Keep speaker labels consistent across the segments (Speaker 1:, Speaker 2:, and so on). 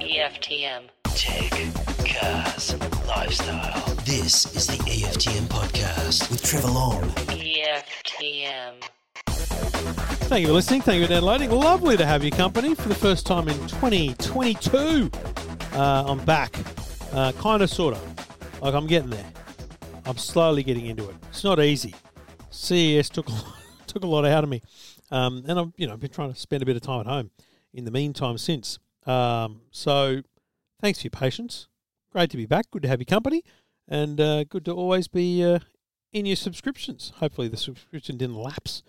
Speaker 1: EFTM.
Speaker 2: Tech, cars, lifestyle. This is the EFTM podcast with Trevor Long.
Speaker 1: EFTM.
Speaker 3: Thank you for listening. Thank you for downloading. Lovely to have your company for the first time in 2022. Uh, I'm back. Uh, kind of, sort of. Like, I'm getting there. I'm slowly getting into it. It's not easy. CES took, took a lot out of me. Um, and I've, you know, been trying to spend a bit of time at home in the meantime since. Um, so, thanks for your patience. Great to be back. Good to have your company. And uh, good to always be uh, in your subscriptions. Hopefully, the subscription didn't lapse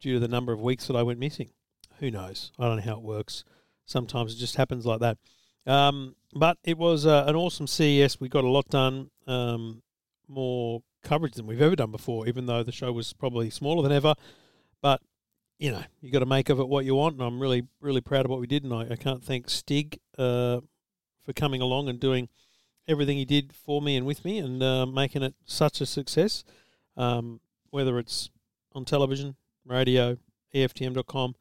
Speaker 3: due to the number of weeks that I went missing. Who knows? I don't know how it works. Sometimes it just happens like that. Um, but it was uh, an awesome CES. We got a lot done, um, more coverage than we've ever done before, even though the show was probably smaller than ever. But, you know, you got to make of it what you want. And I'm really, really proud of what we did. And I, I can't thank Stig uh, for coming along and doing everything he did for me and with me and uh, making it such a success. Um, whether it's on television, radio, EFTM.com,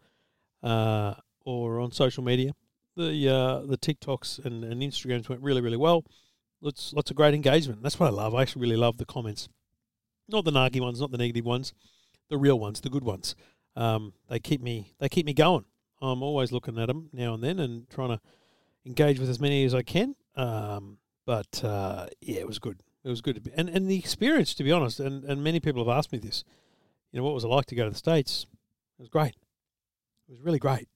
Speaker 3: uh, or on social media. The uh, the TikToks and, and Instagrams went really, really well. Lots, lots of great engagement. That's what I love. I actually really love the comments. Not the narky ones, not the negative ones, the real ones, the good ones. Um, they keep me they keep me going. I'm always looking at them now and then and trying to engage with as many as I can. Um, but uh, yeah, it was good. It was good to be, and and the experience, to be honest, and, and many people have asked me this you know, what was it like to go to the States? It was great. It was really great.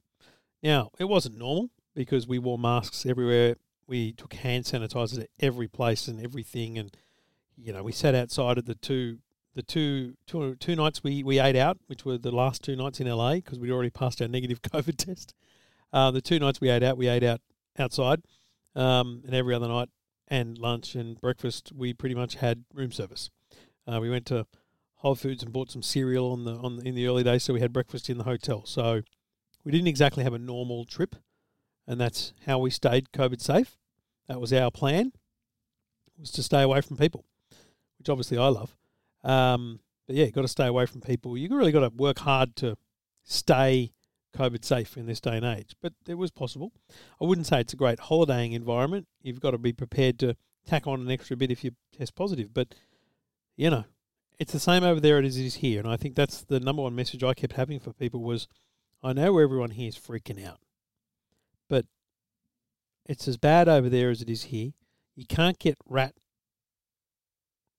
Speaker 3: Now, it wasn't normal because we wore masks everywhere. We took hand sanitizers at every place and everything. And, you know, we sat outside at the two the two, two, two nights we, we ate out, which were the last two nights in LA because we'd already passed our negative COVID test. Uh, the two nights we ate out, we ate out outside. Um, and every other night and lunch and breakfast, we pretty much had room service. Uh, we went to Whole Foods and bought some cereal on the on the, in the early days, so we had breakfast in the hotel. So we didn't exactly have a normal trip, and that's how we stayed COVID safe. That was our plan, was to stay away from people, which obviously I love. Um, but yeah, you've got to stay away from people. You really got to work hard to stay COVID safe in this day and age. But it was possible. I wouldn't say it's a great holidaying environment. You've got to be prepared to tack on an extra bit if you test positive. But you know, it's the same over there as it is here, and I think that's the number one message I kept having for people was, I know everyone here is freaking out, but it's as bad over there as it is here. You can't get rat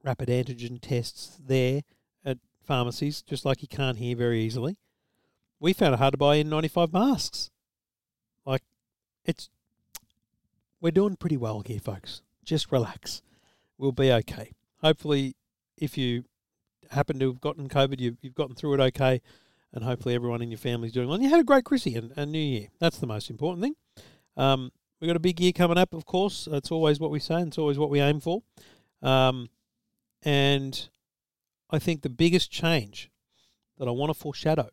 Speaker 3: rapid antigen tests there at pharmacies, just like you can't here very easily. We found it hard to buy N95 masks. Like, it's we're doing pretty well here, folks. Just relax. We'll be okay. Hopefully, if you happen to have gotten COVID, you've, you've gotten through it okay, and hopefully everyone in your family's doing well. And you had a great Chrissy and, and New Year. That's the most important thing. Um, we've got a big year coming up, of course. That's always what we say, and it's always what we aim for. Um, and I think the biggest change that I want to foreshadow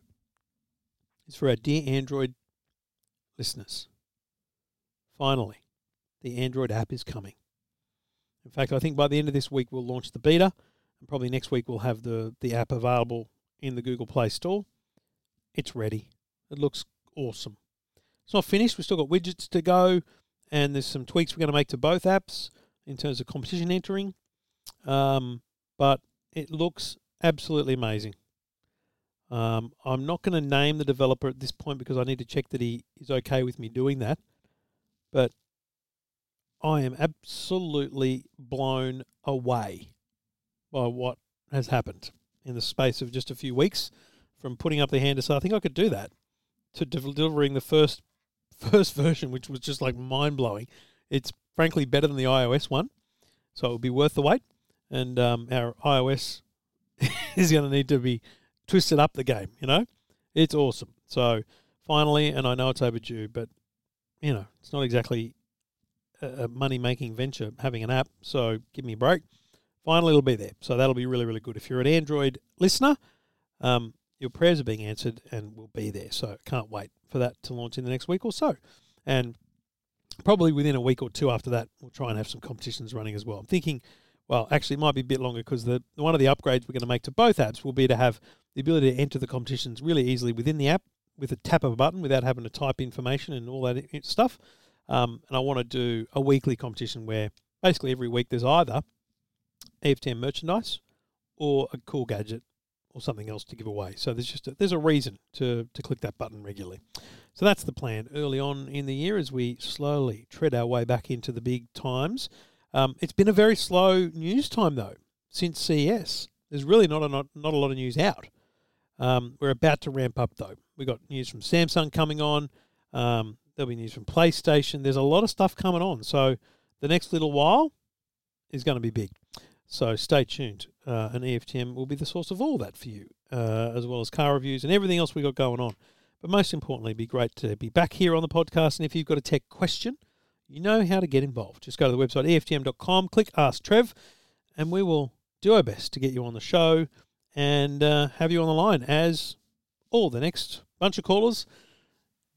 Speaker 3: is for our dear Android listeners. Finally, the Android app is coming. In fact, I think by the end of this week, we'll launch the beta and probably next week we'll have the, the app available in the Google Play Store. It's ready. It looks awesome. It's not finished. We've still got widgets to go, and there's some tweaks we're going to make to both apps in terms of competition entering. Um, but it looks absolutely amazing. Um, I'm not going to name the developer at this point because I need to check that he is okay with me doing that. But I am absolutely blown away by what has happened in the space of just a few weeks from putting up the hand to say, I think I could do that, to delivering the first first version, which was just like mind blowing. It's frankly better than the iOS one, so it would be worth the wait. And um, our iOS is going to need to be twisted up the game. You know, it's awesome. So finally, and I know it's overdue, but you know, it's not exactly a money making venture having an app. So give me a break finally it'll be there. So that'll be really, really good. If you're an Android listener, um, your prayers are being answered and will be there. So can't wait for that to launch in the next week or so. And probably within a week or two after that, we'll try and have some competitions running as well. I'm thinking, well, actually, it might be a bit longer because the one of the upgrades we're going to make to both apps will be to have the ability to enter the competitions really easily within the app with a tap of a button without having to type information and all that stuff. Um, and I want to do a weekly competition where basically every week there's either EFTM merchandise or a cool gadget or something else to give away. So there's just a, there's a reason to to click that button regularly. So that's the plan early on in the year as we slowly tread our way back into the big times. Um, it's been a very slow news time though since CES. There's really not a not, not a lot of news out. Um, we're about to ramp up though. We got news from Samsung coming on. Um, there'll be news from PlayStation. There's a lot of stuff coming on. So the next little while is going to be big. So stay tuned. Uh, and EFTM will be the source of all that for you, uh, as well as car reviews and everything else we got going on. But most importantly, it'd be great to be back here on the podcast. And if you've got a tech question, you know how to get involved. Just go to the website EFTM.com, click Ask Trev, and we will do our best to get you on the show and uh, have you on the line as all the next bunch of callers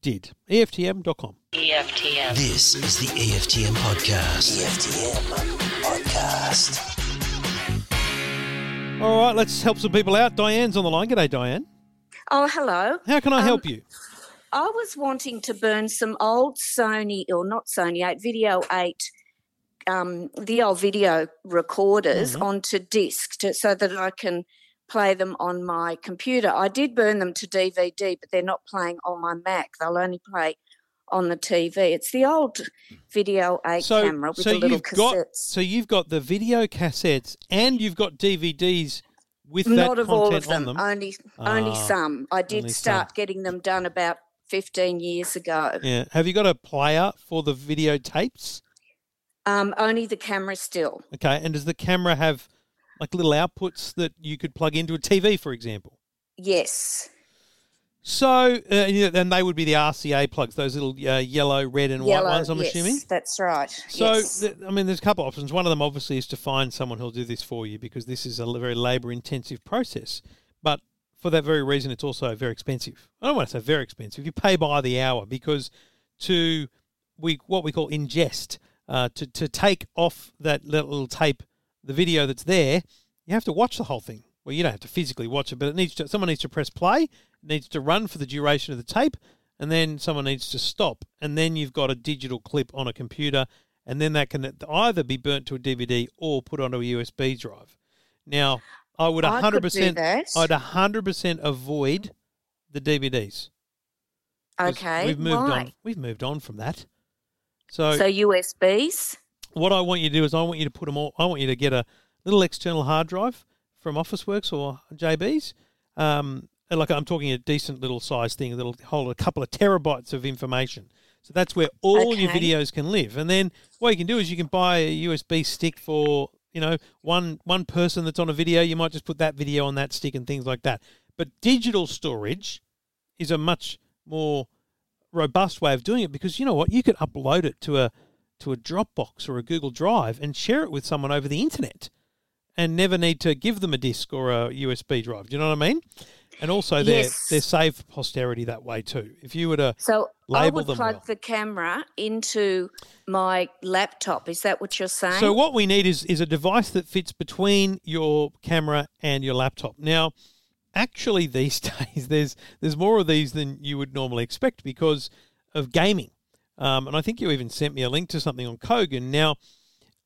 Speaker 3: did. EFTM.com.
Speaker 1: EFTM.
Speaker 2: This is the EFTM podcast. EFTM podcast.
Speaker 3: All right, let's help some people out. Diane's on the line. G'day, Diane.
Speaker 4: Oh, hello.
Speaker 3: How can I
Speaker 4: Um,
Speaker 3: help you?
Speaker 4: I was wanting to burn some old Sony, or not Sony 8, Video 8, um, the old video recorders
Speaker 3: Mhm.
Speaker 4: onto disc to, so that I can play them on my computer. I did burn them to DVD, but they're not playing on my Mac. They'll only play on the TV. It's the old Video 8
Speaker 3: So,
Speaker 4: camera with
Speaker 3: so
Speaker 4: the little
Speaker 3: you've got so you've got the video cassettes and you've got DVDs with
Speaker 4: Not
Speaker 3: that
Speaker 4: of all
Speaker 3: content
Speaker 4: of them,
Speaker 3: them.
Speaker 4: only only
Speaker 3: Ah,
Speaker 4: some. I did start
Speaker 3: some.
Speaker 4: getting them done about 15 years ago.
Speaker 3: Yeah. Have you got a player for the videotapes?
Speaker 4: Um, only the camera still.
Speaker 3: Okay. And does the camera have like little outputs that you could plug into a TV, for example?
Speaker 4: Yes.
Speaker 3: So, uh, and you know, and they would be the RCA plugs, those little uh, yellow, red, and
Speaker 4: Yellow,
Speaker 3: white ones. I'm
Speaker 4: yes,
Speaker 3: assuming.
Speaker 4: That's right.
Speaker 3: So,
Speaker 4: yes.
Speaker 3: th- I mean, there's a couple of options. One of them, obviously, is to find someone who'll do this for you because this is a very labour-intensive process. But for that very reason, it's also very expensive. I don't want to say very expensive. You pay by the hour because to we what we call ingest uh, to to take off that little tape the video that's there, you have to watch the whole thing. Well, you don't have to physically watch it, but it needs to. Someone needs to press play. Needs to run for the duration of the tape, and then someone needs to stop, and then you've got a digital clip on a computer, and then that can either be burnt to a DVD or put onto a USB drive. Now, I would
Speaker 4: I 100%.
Speaker 3: I'd hundred percent avoid the DVDs.
Speaker 4: okay.
Speaker 3: we've moved
Speaker 4: why?
Speaker 3: on. We've moved on from that. So,
Speaker 4: So USBs.
Speaker 3: what I want you to do is I want you to put them all. I want you to get a little external hard drive from Officeworks or JB's. Um, and like I'm talking a decent little size thing that'll hold a couple of terabytes of information. So that's where all your videos can live. And then what you can do is you can buy a USB stick for you know one one person that's on a video. You might just put that video on that stick and things like that. But digital storage is a much more robust way of doing it because you know what you could upload it to a to a Dropbox or a Google Drive and share it with someone over the internet and never need to give them a disk or a USB drive. Do you know what I mean? And also they're
Speaker 4: Yes.
Speaker 3: they're saved for posterity that way too. If you were to
Speaker 4: So I would plug
Speaker 3: well.
Speaker 4: the camera into my laptop. Is that what you're saying?
Speaker 3: So what we need is is a device that fits between your camera and your laptop. Now, actually these days there's there's more of these than you would normally expect because of gaming. Um, and I think you even sent me a link to something on Kogan. Now,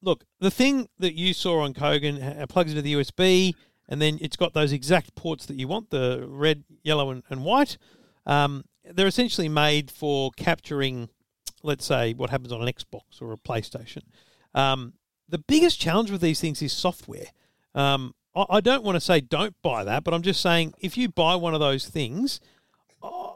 Speaker 3: look, the thing that you saw on Kogan plugs into the USB, and then it's got those exact ports that you want the red, yellow, and, and white. Um, they're essentially made for capturing, let's say, what happens on an Xbox or a PlayStation. Um, the biggest challenge with these things is software. Um, I, I don't want to say don't buy that, but I'm just saying if you buy one of those things,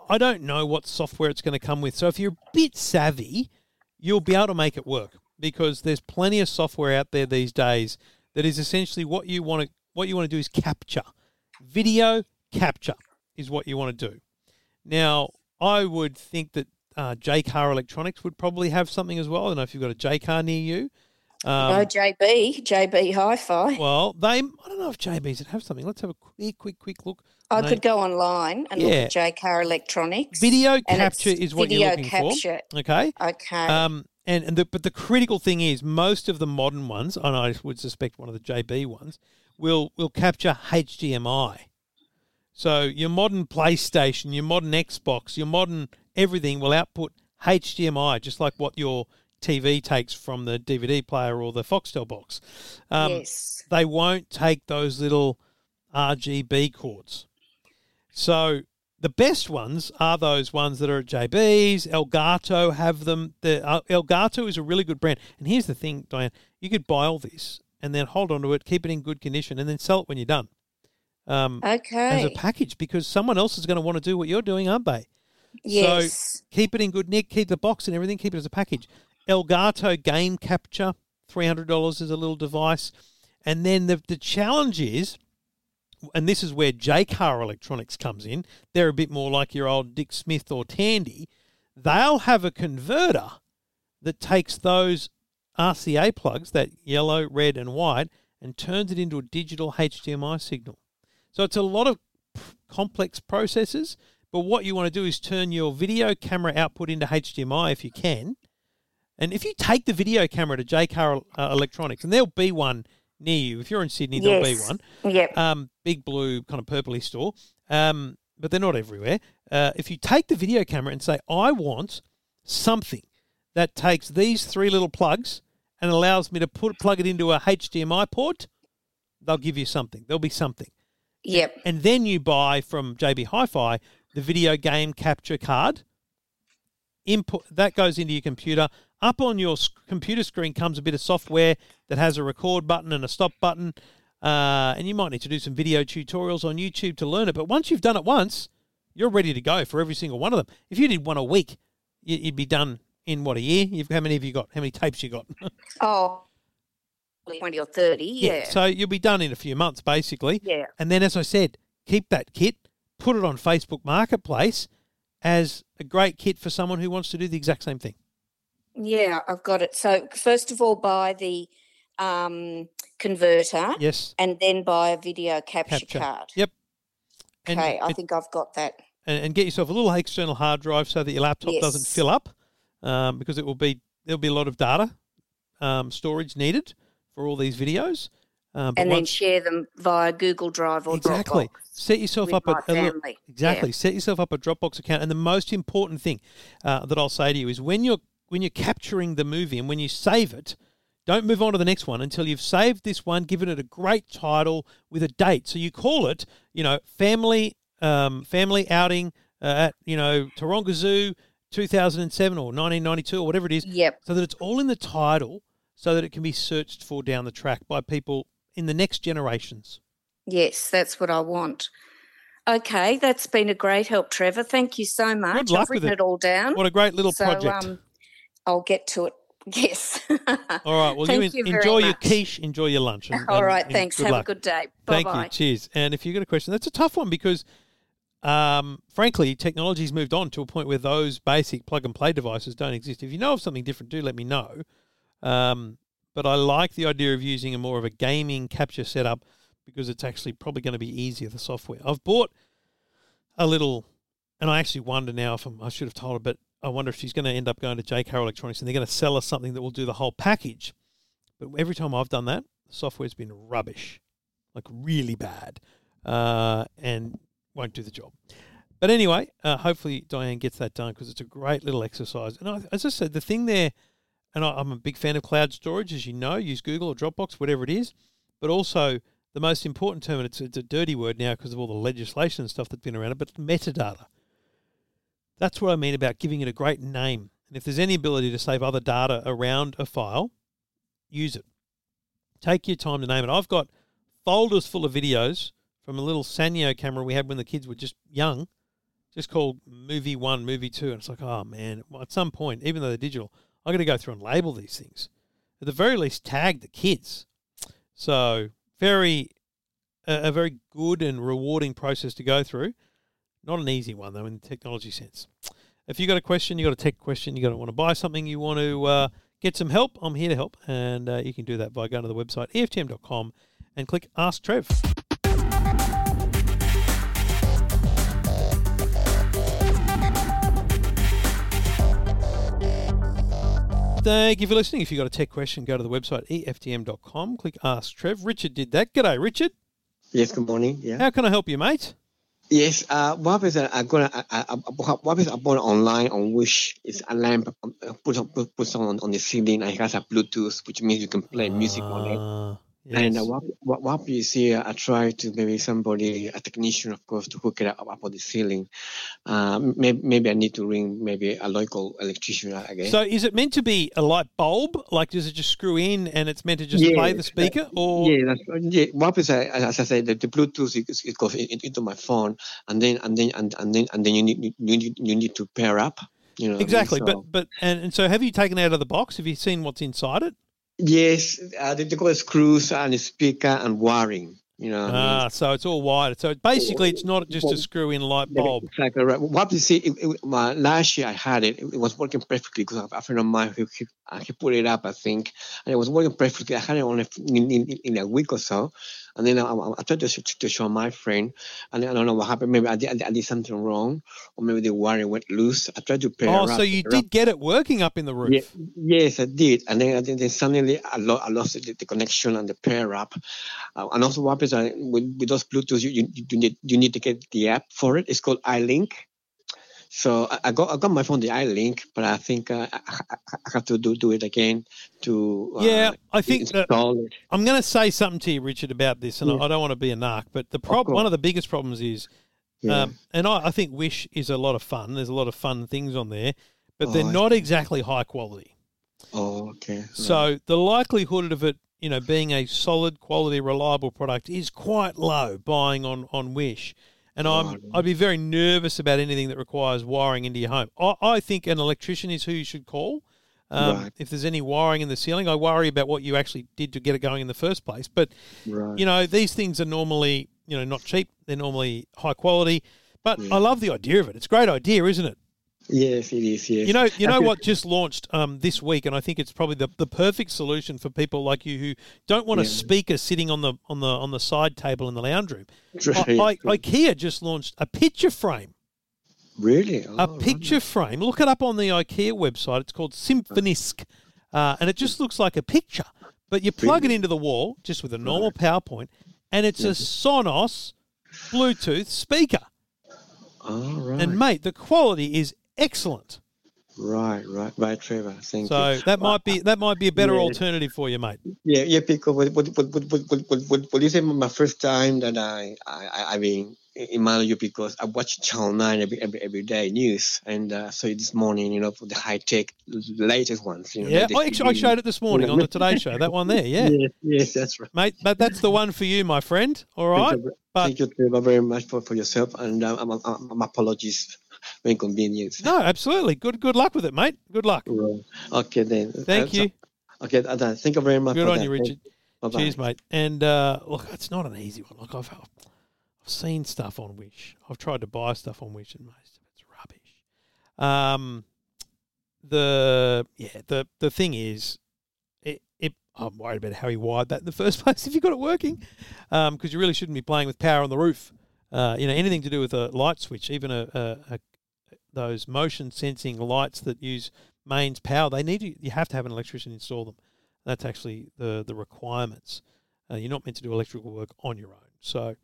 Speaker 3: I don't know what software it's going to come with. So if you're a bit savvy, you'll be able to make it work because there's plenty of software out there these days that is essentially what you want to what you want to do is capture. Video capture is what you want to do. Now, I would think that uh, Jaycar Electronics would probably have something as well. I don't know if you've got a Jaycar near you. Um,
Speaker 4: no, JB, JB Hi-Fi.
Speaker 3: well, they I don't know if JB's would have something. Let's have a quick, quick, quick look.
Speaker 4: I
Speaker 3: on a-
Speaker 4: could go online and
Speaker 3: Yeah.
Speaker 4: look at Jaycar Electronics.
Speaker 3: Video
Speaker 4: and
Speaker 3: capture is what you're looking
Speaker 4: capture.
Speaker 3: for. Okay.
Speaker 4: Okay.
Speaker 3: Um, and, and the, but the critical thing is most of the modern ones, and I would suspect one of the JB ones, will will capture HDMI, So your modern PlayStation, your modern Xbox, your modern everything will output HDMI, just like what your TV takes from the DVD player or the Foxtel box. Um,
Speaker 4: yes.
Speaker 3: They won't take those little RGB cords. So the best ones are those ones that are at JB's. Elgato have them. The uh, Elgato is a really good brand. And here's the thing, Diane: you could buy all this and then hold on to it, keep it in good condition, and then sell it when you're done um, as a package because someone else is going to want to do what you're doing, aren't they?
Speaker 4: Yes.
Speaker 3: So keep it in good nick, keep the box and everything, keep it as a package. Elgato Game Capture, three hundred dollars is a little device, and then the the challenge is, and this is where Jaycar Electronics comes in. They're a bit more like your old Dick Smith or Tandy. They'll have a converter that takes those RCA plugs, that yellow, red, and white, and turns it into a digital HDMI signal. So it's a lot of complex processes, but what you want to do is turn your video camera output into HDMI if you can. And if you take the video camera to Jaycar uh, Electronics, and there'll be one near you. If you're in Sydney, there'll be one.
Speaker 4: Yep.
Speaker 3: Um, big blue kind of purpley store. Um, but they're not everywhere. Uh, if you take the video camera and say, I want something that takes these three little plugs and allows me to put plug it into a HDMI port, they'll give you something. There'll be something
Speaker 4: Yep.
Speaker 3: and then you buy from JB Hi-Fi the video game capture card. Input that goes into your computer. Up on your computer screen comes a bit of software that has a record button and a stop button, uh, and you might need to do some video tutorials on YouTube to learn it. But once you've done it once, you're ready to go for every single one of them. If you did one a week, you- you'd be done in what a year. You've, how many have you got? How many tapes you got?
Speaker 4: Oh, 20 or 30. Yeah.
Speaker 3: So you'll be done in a few months, basically.
Speaker 4: Yeah.
Speaker 3: And then, as I said, keep that kit, put it on Facebook Marketplace as a great kit for someone who wants to do the exact same thing.
Speaker 4: Yeah, I've got it. So, first of all, buy the um, converter
Speaker 3: Yes.
Speaker 4: and then buy a video capture,
Speaker 3: Capture.
Speaker 4: card.
Speaker 3: Yep. And,
Speaker 4: Okay, I
Speaker 3: and,
Speaker 4: think I've got that.
Speaker 3: and get yourself a little external hard drive so that your laptop doesn't fill up, um, because it will be there'll be a lot of data um, storage needed for all these videos. Um,
Speaker 4: And then
Speaker 3: once-
Speaker 4: share them via Google Drive or
Speaker 3: exactly.
Speaker 4: Dropbox.
Speaker 3: Set yourself up a, a exactly. Set yourself up a Dropbox account. And the most important thing uh, that I'll say to you is when you're when you're capturing the movie and when you save it, don't move on to the next one until you've saved this one, given it a great title with a date. So you call it, you know, family um, family outing uh, at you know Taronga Zoo, 2007 or 1992 or whatever it is
Speaker 4: Yep.
Speaker 3: so that it's all in the title so that it can be searched for down the track by people in the next generations.
Speaker 4: Yes, that's what I want. Okay, that's been a great help, Trevor. Thank you so much.
Speaker 3: Good luck
Speaker 4: I've
Speaker 3: with
Speaker 4: written
Speaker 3: it.
Speaker 4: it. all down.
Speaker 3: What a great little
Speaker 4: so,
Speaker 3: project.
Speaker 4: Um, I'll get to it. Yes.
Speaker 3: all right, well,
Speaker 4: Thank
Speaker 3: you,
Speaker 4: you
Speaker 3: en-
Speaker 4: very
Speaker 3: enjoy your quiche, enjoy your lunch. And,
Speaker 4: all right,
Speaker 3: and
Speaker 4: thanks.
Speaker 3: good
Speaker 4: Have
Speaker 3: luck.
Speaker 4: a good day. Bye
Speaker 3: Thank
Speaker 4: bye.
Speaker 3: you. Cheers. And if you've got a question, that's a tough one because, um, frankly, technology's moved on to a point where those basic plug and play devices don't exist. If you know of something different, do let me know. Um, but I like the idea of using a more of a gaming capture setup because it's actually probably going to be easier, the software. I've bought a little, and I actually wonder now if I'm, I should have told her, but I wonder if she's going to end up going to Jaycar Electronics and they're going to sell us something that will do the whole package. But every time I've done that, the software's been rubbish, like really bad, uh, and won't do the job. But anyway, uh, hopefully Diane gets that done because it's a great little exercise. And I, as I said, the thing there, and I, I'm a big fan of cloud storage, as you know, use Google or Dropbox, whatever it is. But also, the most important term, and it's, it's a dirty word now because of all the legislation and stuff that's been around it, but metadata. That's what I mean about giving it a great name. And if there's any ability to save other data around a file, use it. Take your time to name it. I've got folders full of videos from a little Sanyo camera we had when the kids were just young, just called Movie One, Movie Two, and it's like, oh man, at some point, even though they're digital, I got to go through and label these things. At the very least, tag the kids. So very, a, a very good and rewarding process to go through. Not an easy one though, in the technology sense. If you've got a question, you've got a tech question, you got to want to buy something, you want to uh, get some help, I'm here to help, and uh, you can do that by going to the website EFTM.com and click Ask Trev. Thank you for listening. If you've got a tech question, go to the website EFTM.com, click Ask Trev. Richard did that. G'day, Richard.
Speaker 5: Yes, good morning. Yeah.
Speaker 3: How can I help you, mate?
Speaker 5: Yes, uh? Uh, I'm gonna. I, I, I, what happens? I bought online on Wish. is a lamp um, uh, put on put, put on on the ceiling, and it has a Bluetooth, which means you can play music on it.
Speaker 3: Ah,
Speaker 5: And uh, what, what, what happens here, I try to maybe somebody, a technician, of course, to hook it up, up on the ceiling. Uh, maybe, maybe I need to ring maybe a local electrician, again.
Speaker 3: So is it meant to be a light bulb? Like, does it just screw in and it's meant to just
Speaker 5: Yeah,
Speaker 3: play the speaker? Or
Speaker 5: yeah, that's, yeah. What is uh, As I said, the, the Bluetooth it, it goes in, into my phone, and then and then and, and then and then you need you need you need to pair up. You know, what I mean?
Speaker 3: exactly?
Speaker 5: So-
Speaker 3: But but and, and so have you taken it out of the box? Have you seen what's inside it?
Speaker 5: Yes, uh, they, they got screws and a speaker and wiring. You know, what I mean?
Speaker 3: Ah, so it's all wired. So basically, it's not just a screw-in light bulb.
Speaker 5: Exactly right. What you see, it, it, my, last year I had it. It, it was working perfectly because a friend of mine he, he, he put it up, I think, and it was working perfectly. I had it only in, in, in a week or so, and then I, I, I tried to, to show my friend, and I don't know what happened. Maybe I did, I did, I did something wrong, or maybe the wire went loose. I tried to pair up.
Speaker 3: Oh,
Speaker 5: up,
Speaker 3: so you
Speaker 5: pair up.
Speaker 3: did get it working up in the roof.
Speaker 5: Yeah, yes, I did, and then, then suddenly I, lo- I lost the, the connection and the pair up. Uh, and also, what happens uh, with, with those Bluetooth, you, you, you need you need to get the app for it. It's called iLink. So I, I got I got my phone the iLink, but I think uh, I, I, I have to do do it again to uh,
Speaker 3: Yeah, I think that-. I'm going to say something to you, Richard, about this, and I-
Speaker 5: Yeah.
Speaker 3: I don't want to be a narc, but the prob-
Speaker 5: course.
Speaker 3: one of the biggest problems is,
Speaker 5: Yeah.
Speaker 3: um, and I, I think Wish is a lot of fun. There's a lot of fun things on there, but they're
Speaker 5: Oh, I
Speaker 3: not exactly high quality.
Speaker 5: oh, okay.
Speaker 3: So the likelihood of it, you know, being a solid, quality, reliable product is quite low. Buying on on Wish, and I'm I'd be very nervous about anything that requires wiring into your home. I, I think an electrician is who you should call. Um,
Speaker 5: Right.
Speaker 3: If there's any wiring in the ceiling, I worry about what you actually did to get it going in the first place. But
Speaker 5: right.
Speaker 3: you know, these things are normally, you know, not cheap. They're normally high quality. But I love the idea of it. It's a great idea, isn't it?
Speaker 5: Yes, it is. Yes.
Speaker 3: You know, you know what just launched um, this week, and I think it's probably the, the perfect solution for people like you who don't want a speaker sitting on the on the on the side table in the lounge room. I, I. IKEA just launched a picture frame.
Speaker 5: Really?
Speaker 3: A
Speaker 5: Oh, right.
Speaker 3: picture frame. Look it up on the IKEA website. It's called Symfonisk, uh, and it just looks like a picture. But you plug it into the wall just with a normal PowerPoint, and it's a Sonos Bluetooth speaker.
Speaker 5: Oh, right.
Speaker 3: And mate, the quality is excellent.
Speaker 5: right, right, right, Trevor. Thank
Speaker 3: So
Speaker 5: you.
Speaker 3: So that might be that might be a better
Speaker 5: Yeah.
Speaker 3: alternative for you, mate.
Speaker 5: Yeah, yeah, because what what what what what what, what, is my first time that I I I- mean email you because I watch Channel Nine every every, every day news and uh, so this morning you know for the high tech latest ones you know
Speaker 3: Yeah, I actually I showed it this morning on the Today Show. That one there, yeah,
Speaker 5: yes yes that's right.
Speaker 3: mate. But that's the one for you, my friend. All right.
Speaker 5: Thank you,
Speaker 3: but-
Speaker 5: thank you Trevor very much for, for yourself and um, I'm, I'm, I'm apologies inconvenience.
Speaker 3: No, absolutely. Good good luck with it, mate. Good luck.
Speaker 5: Right. Okay then.
Speaker 3: Thank
Speaker 5: Uh, so-
Speaker 3: you.
Speaker 5: Okay, uh, thank you very much.
Speaker 3: Good on
Speaker 5: that.
Speaker 3: you, Richard.
Speaker 5: Bye-bye.
Speaker 3: Cheers, mate. And uh, look, it's not an easy one. Look, I've, I've seen stuff on Wish. I've tried to buy stuff on Wish, and most of it's rubbish. Um, the yeah, the the thing is, it, it I'm worried about how he wired that in the first place. If you got it working, because you really shouldn't be playing with power on the roof. Uh, you know, anything to do with a light switch, even a, a, a those motion sensing lights that use mains power, they need you. You have to have an electrician install them. That's actually the the requirements. Uh, you're not meant to do electrical work on your own. So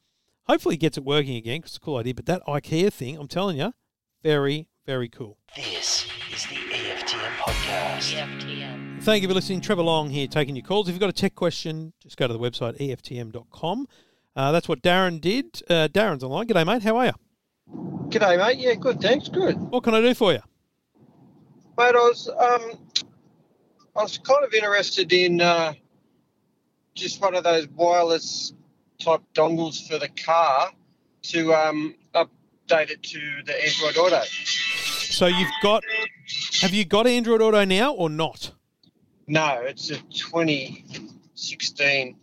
Speaker 3: hopefully he gets it working again because it's a cool idea. But that IKEA thing, I'm telling you, very very cool.
Speaker 2: This is the EFTM podcast.
Speaker 1: EFTM.
Speaker 3: Thank you for listening. Trevor Long here taking your calls. If you've got a tech question, just go to the website EFTM.com. Uh, that's what Darren did. Uh, Darren's online. G'day, mate. How are you?
Speaker 6: G'day, mate. Yeah, good. Thanks. Good,
Speaker 3: What can I do for you?
Speaker 6: mate. I was um, I was kind of interested in uh, just one of those wireless type dongles for the car to um, update it to the Android Auto.
Speaker 3: So you've got, have you got Android Auto now or not?
Speaker 6: No, it's a 2016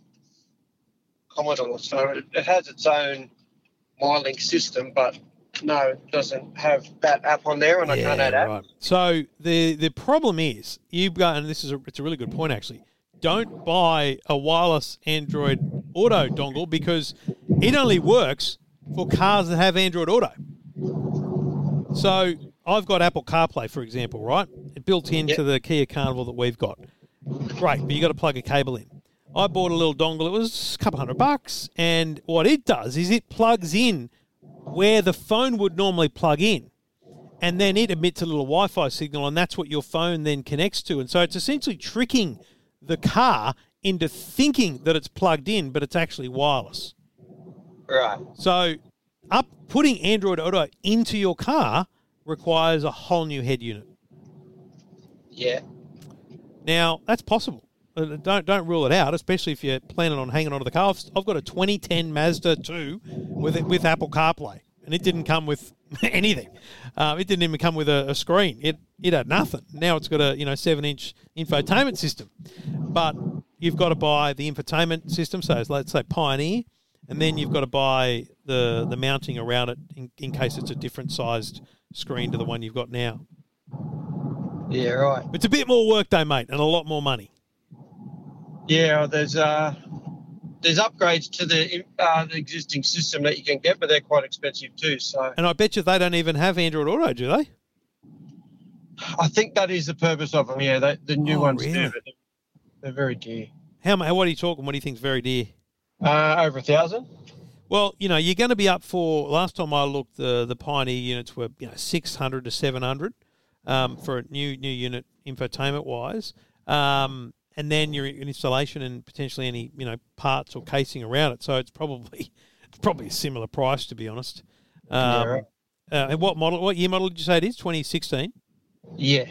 Speaker 6: Commodore, so it, it has its own MyLink system, but no, it doesn't have that app on there, and I can't add app.
Speaker 3: right. So the the problem is you've got, and this is a, it's a really good point actually. Don't buy a wireless Android Auto dongle because it only works for cars that have Android Auto. So I've got Apple CarPlay, for example, right? It built into
Speaker 6: Yep.
Speaker 3: the Kia Carnival that we've got. Great, but you got to plug a cable in. I bought a little dongle. It was a couple hundred bucks, and what it does is it plugs in where the phone would normally plug in. And then it emits a little Wi Fi signal, and that's what your phone then connects to. And so it's essentially tricking the car into thinking that it's plugged in, but it's actually wireless.
Speaker 6: Right.
Speaker 3: So, up putting Android Auto into your car requires a whole new head unit.
Speaker 6: Yeah.
Speaker 3: Now that's possible. Uh, Don't don't rule it out, especially if you're planning on hanging onto the car. I've, got a 2010 Mazda 2 with with Apple CarPlay, and it didn't come with anything. Uh, it didn't even come with a, a screen. It it had nothing. Now it's got a you know seven inch infotainment system, but you've got to buy the infotainment system. So it's, let's say Pioneer, and then you've got to buy the the mounting around it in, in case it's a different sized screen to the one you've got now.
Speaker 6: Yeah. Right.
Speaker 3: It's a bit more work though, mate, and a lot more money.
Speaker 6: Yeah. There's uh, there's upgrades to the uh, the existing system that you can get, but they're quite expensive too. So
Speaker 3: And I bet you they don't even have Android Auto, do they?
Speaker 6: I think that is the purpose of them. Yeah. They, the new
Speaker 3: Oh,
Speaker 6: ones
Speaker 3: really?
Speaker 6: do, but they're, very dear.
Speaker 3: How mu- What are you talking? What do you think's very dear?
Speaker 6: Uh, over a thousand.
Speaker 3: Well, you know, you're going to be up for. Last time I looked, the the Pioneer units were you know 600 to 700 um, for a new new unit infotainment wise, um, and then your installation and potentially any you know parts or casing around it. So it's probably it's probably a similar price to be honest. Um,
Speaker 6: right.
Speaker 3: uh, and what model? What year model did you say it is? 2016.
Speaker 6: Yeah.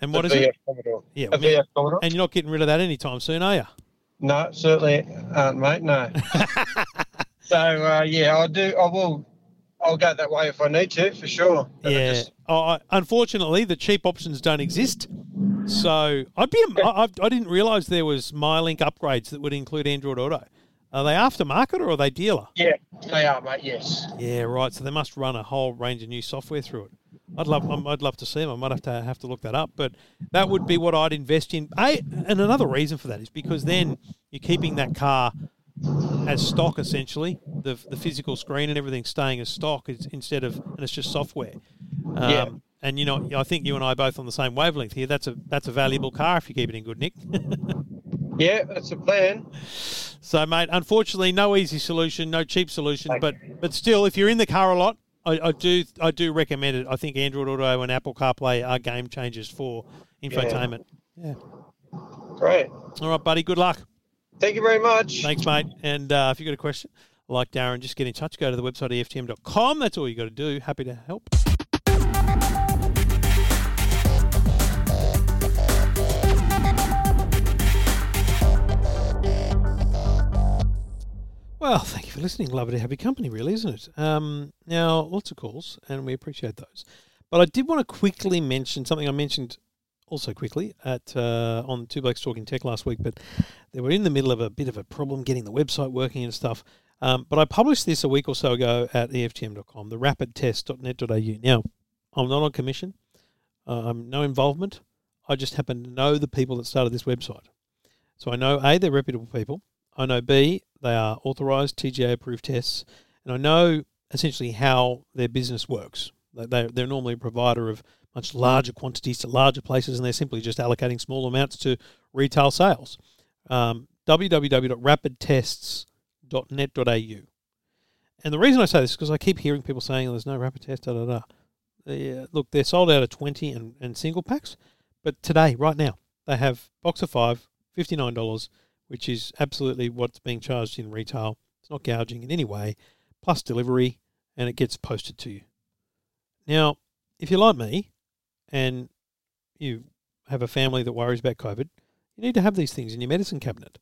Speaker 3: And what is it?
Speaker 6: Commodore.
Speaker 3: Yeah,
Speaker 6: A VF Commodore.
Speaker 3: And you're not getting rid of that anytime soon, are you?
Speaker 6: No, certainly aren't, mate. No. so uh, yeah, I'll do. I will. I'll go that way if I need to, for sure. But I
Speaker 3: Yeah.
Speaker 6: just-
Speaker 3: Oh, I- unfortunately, the cheap options don't exist. So I'd be. I, I I didn't realise there was MyLink upgrades that would include Android Auto. Are they aftermarket or are they dealer?
Speaker 6: yeah, they are, mate. Yes.
Speaker 3: Yeah, right. So they must run a whole range of new software through it. I'd love. I'd love to see them. I might have to have to look that up. But that would be what I'd invest in. A, and another reason for that is because then you're keeping that car as stock essentially. The the physical screen and everything staying as stock is, instead of and it's just software. Um,
Speaker 6: Yeah.
Speaker 3: And you know, I think you and I are both on the same wavelength here. That's a that's a valuable car if you keep it in good nick.
Speaker 6: Yeah, that's a plan.
Speaker 3: So, mate, unfortunately, no easy solution, no cheap solution. But but still, if you're in the car a lot, I, I do I do recommend it. I think Android Auto and Apple CarPlay are game changers for infotainment. Yeah.
Speaker 6: Great.
Speaker 3: All right, buddy. Good luck.
Speaker 6: Thank you very much.
Speaker 3: Thanks, mate. And uh, if you've got a question, like Darren, just get in touch. Go to the website EFTM.com. That's all you got to do. Happy to help. Well, thank you for listening. Lovely to have your company, really, isn't it? Um, now, lots of calls, and we appreciate those. But I did want to quickly mention something I mentioned also quickly at uh, on Two Blokes Talking Tech last week, but they were in the middle of a bit of a problem getting the website working and stuff. Um, but I published this a week or so ago at EFTM.com, the rapidtest.net.au. Now, I'm not on commission. I'm no involvement. I just happen to know the people that started this website. So I know A, they're reputable people. I know B, they are authorized TGA approved tests. And I know essentially how their business works. They- They, they're normally a provider of much larger quantities to larger places, and they're simply just allocating small amounts to retail sales. Um, www.rapidtests.net.au. And the reason I say this is because I keep hearing people saying "Oh, there's no rapid test, da da da. Look, they're sold out of 20 and, and single packs, but today, right now, they have box of five, $59, which is absolutely what's being charged in retail. It's not gouging in any way, plus delivery, and it gets posted to you. Now, if you're like me and you have a family that worries about COVID, you need to have these things in your medicine cabinet.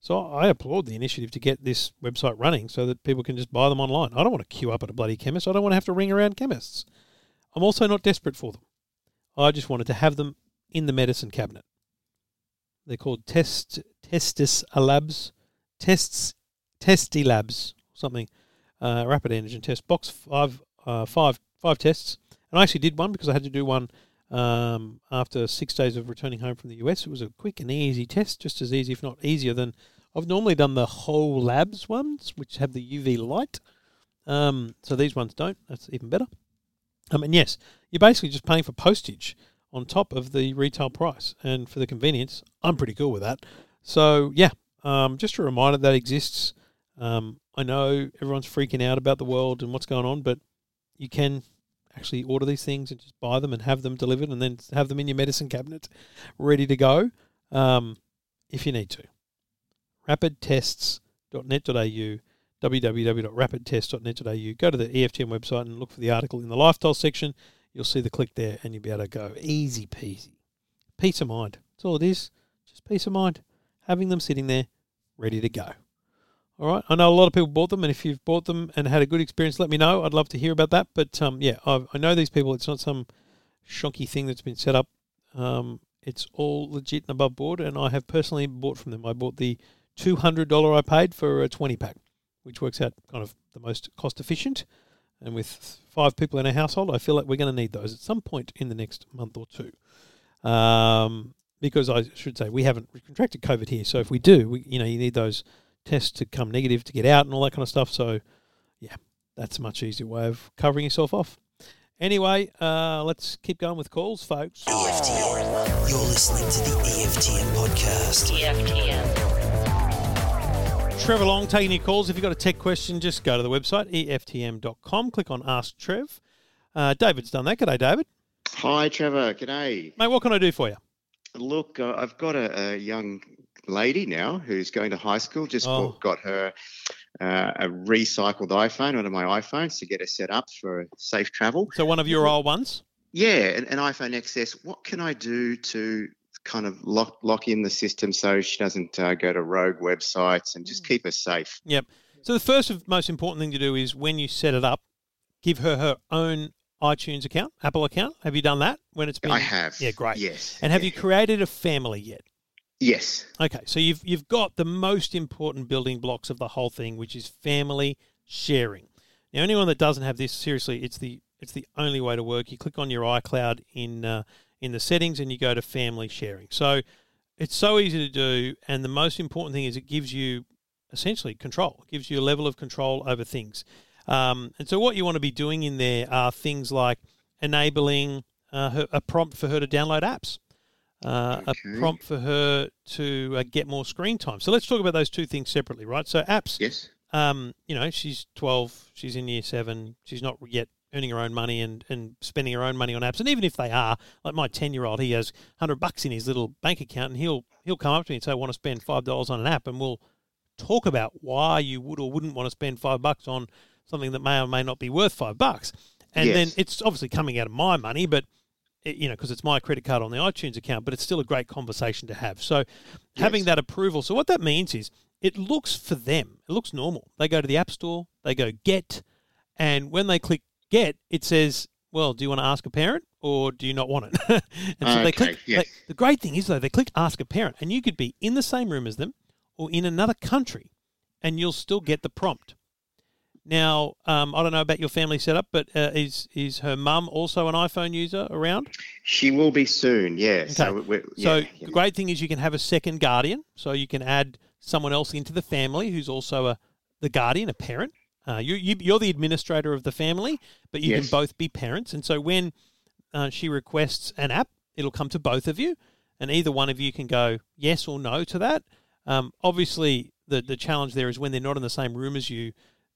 Speaker 3: So I applaud the initiative to get this website running so that people can just buy them online. I don't want to queue up at a bloody chemist. I don't want to have to ring around chemists. I'm also not desperate for them. I just wanted to have them in the medicine cabinet. They're called test testis labs, tests testy labs, something. Uh, rapid antigen test box five, uh, five, five tests, and I actually did one because I had to do one um, after six days of returning home from the US. It was a quick and easy test, just as easy, if not easier, than I've normally done the whole labs ones, which have the UV light. Um, so these ones don't. That's even better. Um, and yes, you're basically just paying for postage on top of the retail price, and for the convenience, I'm pretty cool with that. So yeah, um, just a reminder that exists. Um, I know everyone's freaking out about the world and what's going on, but you can actually order these things and just buy them and have them delivered and then have them in your medicine cabinet ready to go um, if you need to. rapidtests.net.au www.rapidtest.net.au. Go to the EFTM website and look for the article in the lifestyle section. You'll see the click there and you'll be able to go. Easy peasy. Peace of mind. That's all it is. Just peace of mind. Having them sitting there ready to go. All right. I know a lot of people bought them, and if you've bought them and had a good experience, let me know. I'd love to hear about that. But um, yeah, I, I know these people. It's not some shonky thing that's been set up. Um, it's all legit and above board, and I have personally bought from them. I bought the two hundred dollar I paid for a twenty pack, which works out kind of the most cost efficient. And with five people in a household, I feel like we're going to need those at some point in the next month or two. Um, because I should say we haven't contracted COVID here, so if we do, we, you know, you need those tests to come negative to get out and all that kind of stuff. So, yeah, that's a much easier way of covering yourself off. Anyway, uh, let's keep going with calls, folks.
Speaker 2: EFTM. You're listening to the EFTM podcast.
Speaker 1: EFTM.
Speaker 3: Trevor Long taking your calls. If you've got a tech question, just go to the website, EFTM.com, click on Ask Trev. Uh, David's done that. G'day, David.
Speaker 7: Hi, Trevor. G'day.
Speaker 3: Mate, what can I do for you?
Speaker 7: Look, uh, I've got a, a young lady now who's going to high school. Just
Speaker 3: Oh.
Speaker 7: bought- got her uh, a recycled iPhone, one of my iPhones, to get her set up for safe travel.
Speaker 3: So, one of your old ones?
Speaker 7: Yeah, an, an iPhone XS. What can I do to kind of lock lock in the system so she doesn't uh, go to rogue websites and just keep her safe?
Speaker 3: Yep. So, the first of most important thing to do is when you set it up, give her her own iTunes account, Apple account. Have you done that when it's been?
Speaker 7: I have.
Speaker 3: Yeah, great.
Speaker 7: Yes.
Speaker 3: And have
Speaker 7: yeah.
Speaker 3: you created a family yet?
Speaker 7: Yes.
Speaker 3: Okay, so you've you've got the most important building blocks of the whole thing, which is family sharing. Now, anyone that doesn't have this, seriously, it's the it's the only way to work. You click on your iCloud in uh, in the settings, and you go to family sharing. So it's so easy to do, and the most important thing is it gives you essentially control. It gives you a level of control over things. Um, and so what you want to be doing in there are things like enabling uh, her, a prompt for her to download apps uh,
Speaker 7: Okay.
Speaker 3: a prompt for her to uh, get more screen time. So let's talk about those two things separately, right? So apps,
Speaker 7: Yes.
Speaker 3: um, you know, she's 12, she's in year seven, she's not yet earning her own money and, and spending her own money on apps. And even if they are, like my 10 year old, he has 100 bucks in his little bank account and he'll, he'll come up to me and say, I want to spend $5 on an app. And we'll talk about why you would or wouldn't want to spend five bucks on something that may or may not be worth five bucks. And then it's obviously coming out of my money, but it, you know, because it's my credit card on the iTunes account, but it's still a great conversation to have. So having that approval. So what that means is it looks for them. It looks normal. They go to the App Store, they go get, and when they click get, it says, "Well, do you want to ask a parent or do you not want it?" and so they click.
Speaker 7: yes.
Speaker 3: they- the great thing is though, they click ask a parent, and you could be in the same room as them or in another country, and you'll still get the prompt. Now, um, I don't know about your family setup, but uh, is is her mum also an iPhone user around?
Speaker 7: She will be soon. Yeah. So,
Speaker 3: Okay. So
Speaker 7: yeah, yeah.
Speaker 3: the great thing is you can have a second guardian, so you can add someone else into the family who's also a the guardian, a parent. Uh, you, you you're the administrator of the family, but you
Speaker 7: Yes.
Speaker 3: can both be parents. And so when uh, she requests an app, it'll come to both of you, and either one of you can go yes or no to that. Um, obviously, the the challenge there is when they're not in the same room as you.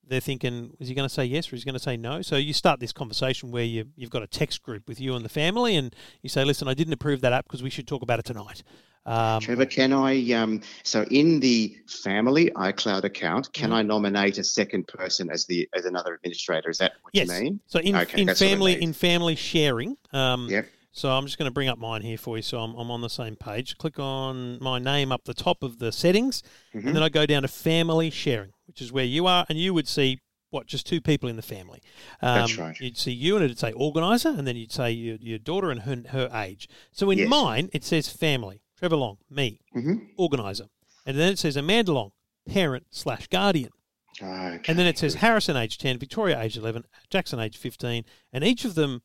Speaker 3: They're thinking, is he going to say yes or is he going to say no? So you start this conversation where you, you've got a text group with you and the family, and you say, listen, I didn't approve that app because we should talk about it tonight. Um,
Speaker 7: Trevor, can I? Um, so in the family iCloud account, can
Speaker 3: Mhm.
Speaker 7: I nominate a second person as the as another administrator? Is that what
Speaker 3: yes.
Speaker 7: you mean?
Speaker 3: So in,
Speaker 7: Okay,
Speaker 3: in
Speaker 7: that's what I
Speaker 3: family in family sharing. Um,
Speaker 7: Yep.
Speaker 3: So I'm just going to bring up mine here for you, so I'm, I'm on the same page. Click on my name up the top of the settings,
Speaker 7: Mhm.
Speaker 3: and then I go down to family sharing, which is where you are, and you would see what just two people in the family. Um,
Speaker 7: That's right.
Speaker 3: You'd see you, and it'd say organizer, and then you'd say your, your daughter and her, her age. So in
Speaker 7: Yes.
Speaker 3: mine, it says family. Trevor Long, me,
Speaker 7: Mhm.
Speaker 3: organizer, and then it says Amanda Long, parent slash guardian.
Speaker 7: Okay.
Speaker 3: And then it says Harrison age 10, Victoria age 11, Jackson age 15, and each of them,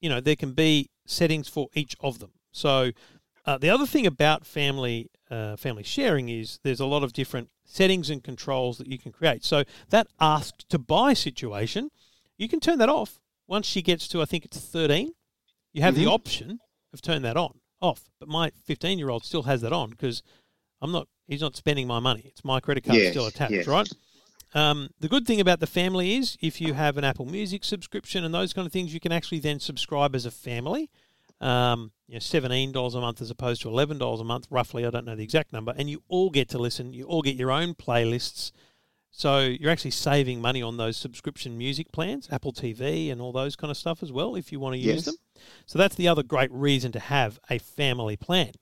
Speaker 3: you know, there can be settings for each of them. So uh, the other thing about family uh, family sharing is there's a lot of different settings and controls that you can create. So that ask to buy situation, you can turn that off once she gets to I think it's 13. You have the
Speaker 7: Mhm.
Speaker 3: option of turn that on off, but my 15 year old still has that on because I'm not he's not spending my money. It's my credit card
Speaker 7: Yes,
Speaker 3: still attached,
Speaker 7: yes.
Speaker 3: right? Um, the good thing about the family is if you have an Apple Music subscription and those kind of things, you can actually then subscribe as a family. Um, you know, seventeen dollars a month as opposed to eleven dollars a month, roughly. I don't know the exact number, and you all get to listen. You all get your own playlists, so you're actually saving money on those subscription music plans, Apple TV, and all those kind of stuff as well, if you want to use
Speaker 7: Yes.
Speaker 3: them. So that's the other great reason to have a family plan.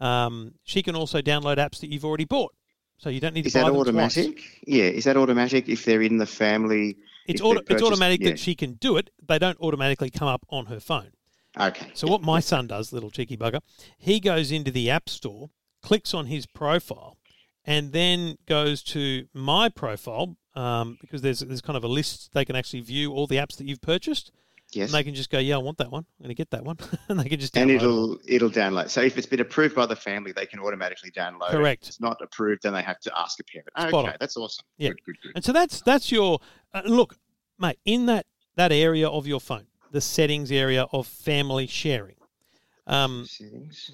Speaker 3: Um, she can also download apps that you've already bought, so you don't need to
Speaker 7: Is
Speaker 3: buy
Speaker 7: that
Speaker 3: them twice.
Speaker 7: automatic? Yeah, is that automatic if they're in the family?
Speaker 3: It's, auto- it's automatic
Speaker 7: yeah.
Speaker 3: that she can do it. They don't automatically come up on her phone.
Speaker 7: Okay.
Speaker 3: So what my son does, little cheeky bugger, he goes into the app store, clicks on his profile, and then goes to my profile um, because there's there's kind of a list they can actually view all the apps that you've purchased,
Speaker 7: Yes.
Speaker 3: and they can just go, yeah, I want that one, I'm going to get that one, and they can just
Speaker 7: and
Speaker 3: download it.
Speaker 7: it'll it'll download. So if it's been approved by the family, they can automatically download. it.
Speaker 3: Correct.
Speaker 7: If it's not approved, then they have to ask a parent.
Speaker 3: Spot
Speaker 7: okay,
Speaker 3: on.
Speaker 7: that's awesome.
Speaker 3: Yeah.
Speaker 7: Good, good, good.
Speaker 3: And so that's that's your uh, look, mate. In that that area of your phone, the settings area of family sharing. Um,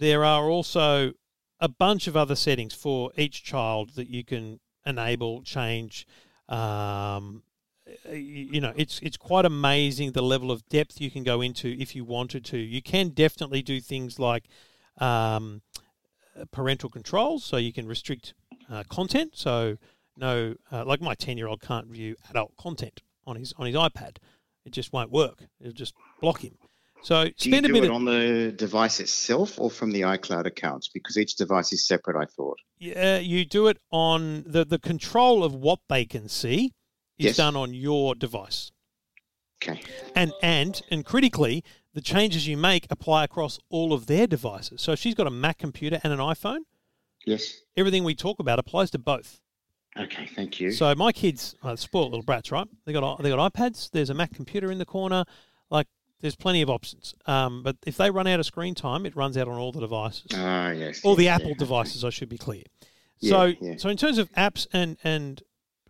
Speaker 3: there are also a bunch of other settings for each child that you can enable, change. Um, you know, it's it's quite amazing the level of depth you can go into if you wanted to. You can definitely do things like um, parental controls, so you can restrict uh, content. So no, uh, like my ten year old can't view adult content on his on his iPad. It just won't work. It'll just block him. So
Speaker 7: Do you
Speaker 3: spend a
Speaker 7: do
Speaker 3: bit
Speaker 7: it on the device itself or from the iCloud accounts? Because each device is separate. I thought.
Speaker 3: Yeah, you do it on the the control of what they can see is
Speaker 7: Yes.
Speaker 3: done on your device,
Speaker 7: Okay.
Speaker 3: and and and critically, the changes you make apply across all of their devices. So if she's got a Mac computer and an iPhone,
Speaker 7: Yes.
Speaker 3: everything we talk about applies to both.
Speaker 7: Okay. Thank you.
Speaker 3: So my kids, uh, spoiled little brats, right? They got they got iPads. There's a Mac computer in the corner. Like there's plenty of options. Um, but if they run out of screen time, it runs out on all the devices.
Speaker 7: Ah, yes.
Speaker 3: all the
Speaker 7: yes,
Speaker 3: Apple
Speaker 7: yeah,
Speaker 3: devices, I should be clear.
Speaker 7: Yeah,
Speaker 3: so,
Speaker 7: yeah.
Speaker 3: so in terms of apps and and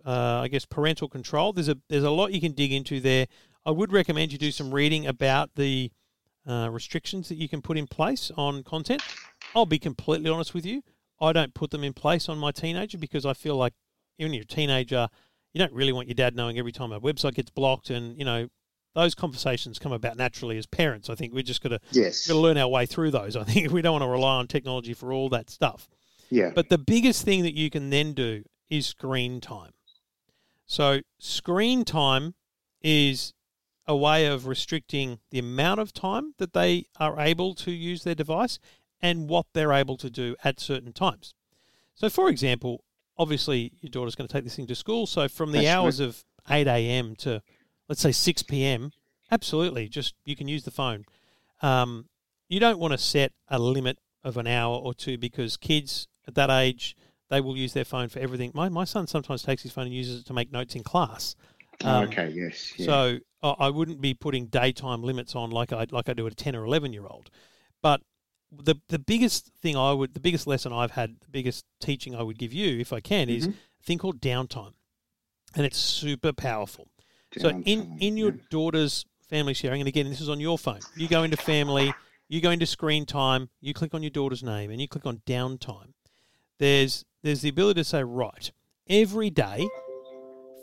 Speaker 3: uh, I guess parental control, there's a there's a lot you can dig into there. I would recommend you do some reading about the uh, restrictions that you can put in place on content. I'll be completely honest with you. I don't put them in place on my teenager because I feel like even you're a teenager, you don't really want your dad knowing every time a website gets blocked, and you know those conversations come about naturally as parents. I think we're just got to
Speaker 7: Yes.
Speaker 3: got to learn our way through those. I think we don't want to rely on technology for all that stuff.
Speaker 7: Yeah.
Speaker 3: But the biggest thing that you can then do is screen time. So, screen time is a way of restricting the amount of time that they are able to use their device and what they're able to do at certain times. So, for example, obviously your daughter's going to take this thing to school. So, from the
Speaker 7: That's
Speaker 3: hours of 8 a.m. to let's say 6 p.m., absolutely, just you can use the phone. Um, you don't want to set a limit of an hour or two because kids at that age they will use their phone for everything. My my son sometimes takes his phone and uses it to make notes in class. Um,
Speaker 7: okay. Yes. Yeah.
Speaker 3: So I I wouldn't be putting daytime limits on like I like I do at a ten or eleven year old. But the the biggest thing I would the biggest lesson I've had, the biggest teaching I would give you, if I can, is
Speaker 7: Mm-hmm.
Speaker 3: a thing called downtime, and it's super powerful. So in in your
Speaker 7: yeah.
Speaker 3: daughter's family sharing, and again, this is on your phone. You go into family, you go into screen time, you click on your daughter's name, and you click on downtime. There's there's the ability to say right every day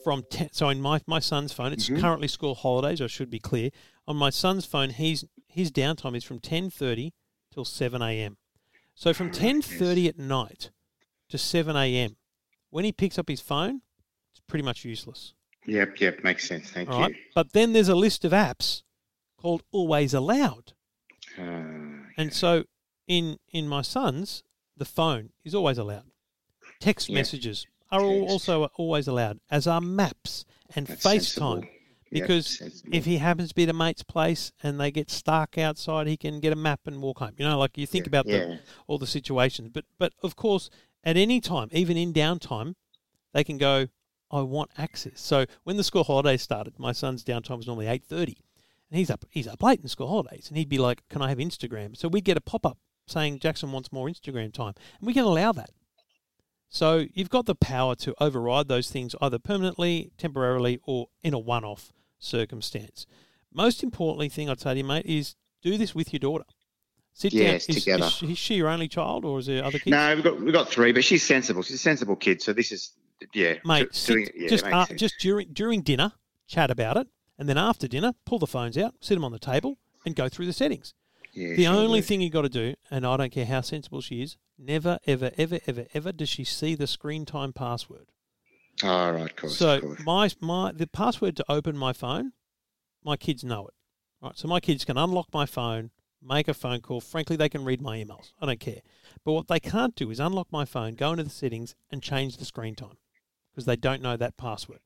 Speaker 3: from 10, so in my, my son's phone it's
Speaker 7: Mm-hmm.
Speaker 3: currently school holidays i should be clear on my son's phone he's his downtime is from 10.30 till 7 a.m so from 10.30 at night to 7 a.m when he picks up his phone it's pretty much useless
Speaker 7: Yep. Yep. Makes sense. Thank
Speaker 3: all right
Speaker 7: you.
Speaker 3: but then there's a list of apps called always allowed
Speaker 7: Uh,
Speaker 3: and so in in my son's, the phone is always allowed. Text
Speaker 7: Yeah.
Speaker 3: messages are
Speaker 7: Text.
Speaker 3: also always allowed, as are maps and
Speaker 7: That's
Speaker 3: FaceTime.
Speaker 7: sensible.
Speaker 3: Because
Speaker 7: sensible.
Speaker 3: if he happens to be at a mate's place and they get stuck outside, he can get a map and walk home. You know, like you think
Speaker 7: Yeah,
Speaker 3: about the, all the situations. But but of course, at any time, even in downtime, they can go. I want access. So when the school holidays started, my son's downtime was normally eight thirty, and he's up he's up late in school holidays, and he'd be like, "Can I have Instagram?" So we'd get a pop up saying Jackson wants more Instagram time, and we can allow that. So you've got the power to override those things either permanently, temporarily, or in a one-off circumstance. Most importantly, thing I'd say to you, mate, is do this with your daughter. Sit
Speaker 7: Yes,
Speaker 3: down. Is,
Speaker 7: together.
Speaker 3: Is she, is she your only child, or is there other kids?
Speaker 7: No, we've got we've got three, but she's sensible. She's a sensible kid, so this is yeah,
Speaker 3: mate.
Speaker 7: doing
Speaker 3: sit-
Speaker 7: it- yeah,
Speaker 3: just uh, just during during dinner, chat about it, and then after dinner, pull the phones out, sit them on the table, and go through the settings.
Speaker 7: Yeah,
Speaker 3: The only thing you've got to do, and I don't care how sensible she is, never, ever, ever, ever, ever does she see the screen time password.
Speaker 7: Oh, right, course.
Speaker 3: so
Speaker 7: course.
Speaker 3: my my the password to open my phone, my kids know it. Right, so my kids can unlock my phone, make a phone call. Frankly, they can read my emails. I don't care. But what they can't do is unlock my phone, go into the settings, and change the screen time because they don't know that password.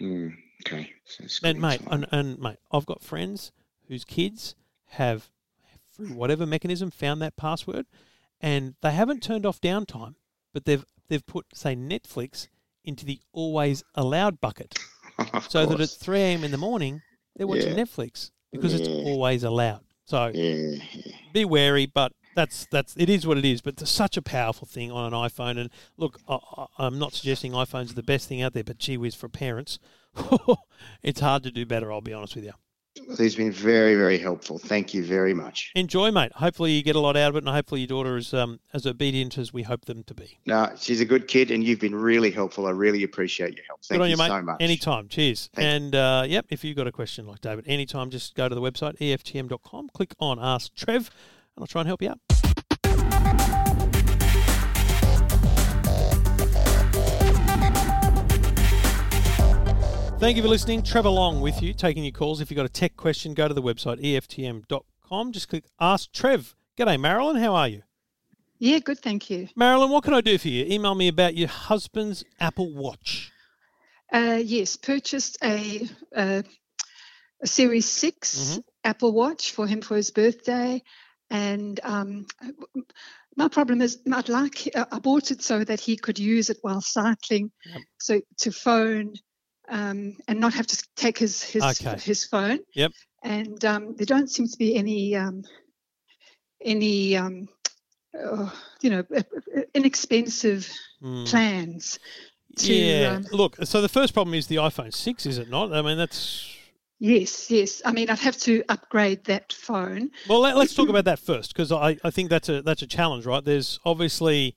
Speaker 7: Mm, okay. So
Speaker 3: And mate, and, and mate, I've got friends whose kids have, through whatever mechanism, found that password, and they haven't turned off downtime, but they've they've put say Netflix into the always allowed bucket, so that at three a.m. in the morning they're watching
Speaker 7: Yeah.
Speaker 3: Netflix because it's always allowed. So
Speaker 7: Yeah, yeah.
Speaker 3: be wary, but that's that's it is what it is. But it's such a powerful thing on an iPhone. And look, I, I'm not suggesting iPhones are the best thing out there, but gee whiz for parents, it's hard to do better. I'll be honest with you.
Speaker 7: Well, have been very, very helpful. Thank you very much.
Speaker 3: Enjoy, mate. Hopefully you get a lot out of it, and hopefully your daughter is um, as obedient as we hope them to be.
Speaker 7: No, she's a good kid, and you've been really helpful. I really appreciate your help. Thank
Speaker 3: Good on
Speaker 7: you,
Speaker 3: mate.
Speaker 7: so much.
Speaker 3: Anytime. Cheers.
Speaker 7: Thank
Speaker 3: and uh, yep, if you've got a question like David, anytime, just go to the website EFTM.com, click on Ask Trev, and I'll try and help you out. Thank you for listening. Trevor Long with you, taking your calls. If you've got a tech question, go to the website EFTM.com. Just click Ask Trev. G'day, Marilyn. How are you?
Speaker 8: Yeah, good, thank you.
Speaker 3: Marilyn, what can I do for you? Email me about your husband's Apple Watch.
Speaker 8: Uh, yes, purchased a, a, a Series 6 Apple Watch for him for his birthday. And um, my problem is, I'd like, uh, I bought it so that he could use it while cycling,
Speaker 3: Yep.
Speaker 8: so to phone um, and not have to take his his,
Speaker 3: Okay.
Speaker 8: his phone.
Speaker 3: Yep.
Speaker 8: And um, there don't seem to be any um, any um, uh, you know inexpensive
Speaker 3: Hmm.
Speaker 8: plans. To,
Speaker 3: yeah.
Speaker 8: um,
Speaker 3: Look, so the first problem is the iPhone 6, is it not? I mean, that's.
Speaker 8: Yes, yes. I mean, I'd have to upgrade that phone.
Speaker 3: Well, let, us talk about that first because I, I think that's a that's a challenge, right? There's obviously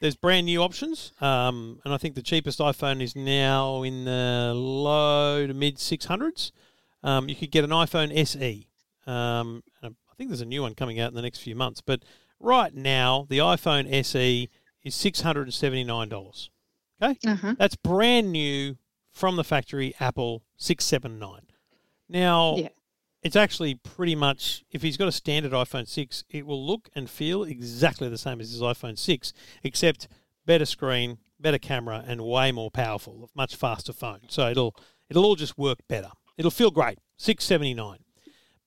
Speaker 3: there's brand new options, um, and I think the cheapest iPhone is now in the low to mid six hundreds. Um, you could get an iPhone SE. Um, I think there's a new one coming out in the next few months, but right now the iPhone SE is six hundred and seventy nine dollars. Okay,
Speaker 8: Uh-huh.
Speaker 3: that's brand new from the factory, Apple six seven nine. Now,
Speaker 8: Yeah.
Speaker 3: It's actually pretty much if he's got a standard iPhone 6, it will look and feel exactly the same as his iPhone 6, except better screen, better camera, and way more powerful, much faster phone. So it'll it'll all just work better. It'll feel great. Six seventy nine.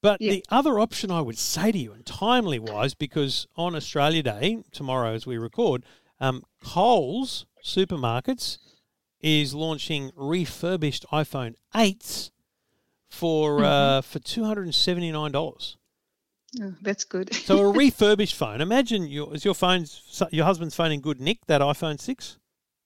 Speaker 3: But
Speaker 8: Yeah.
Speaker 3: the other option I would say to you, and timely wise, because on Australia Day tomorrow as we record, um, Coles supermarkets is launching refurbished iPhone eights for uh, for two hundred and seventy nine dollars.
Speaker 8: Oh, that's good.
Speaker 3: So a refurbished phone. Imagine your is your phone's your husband's phone in good nick? That iPhone six.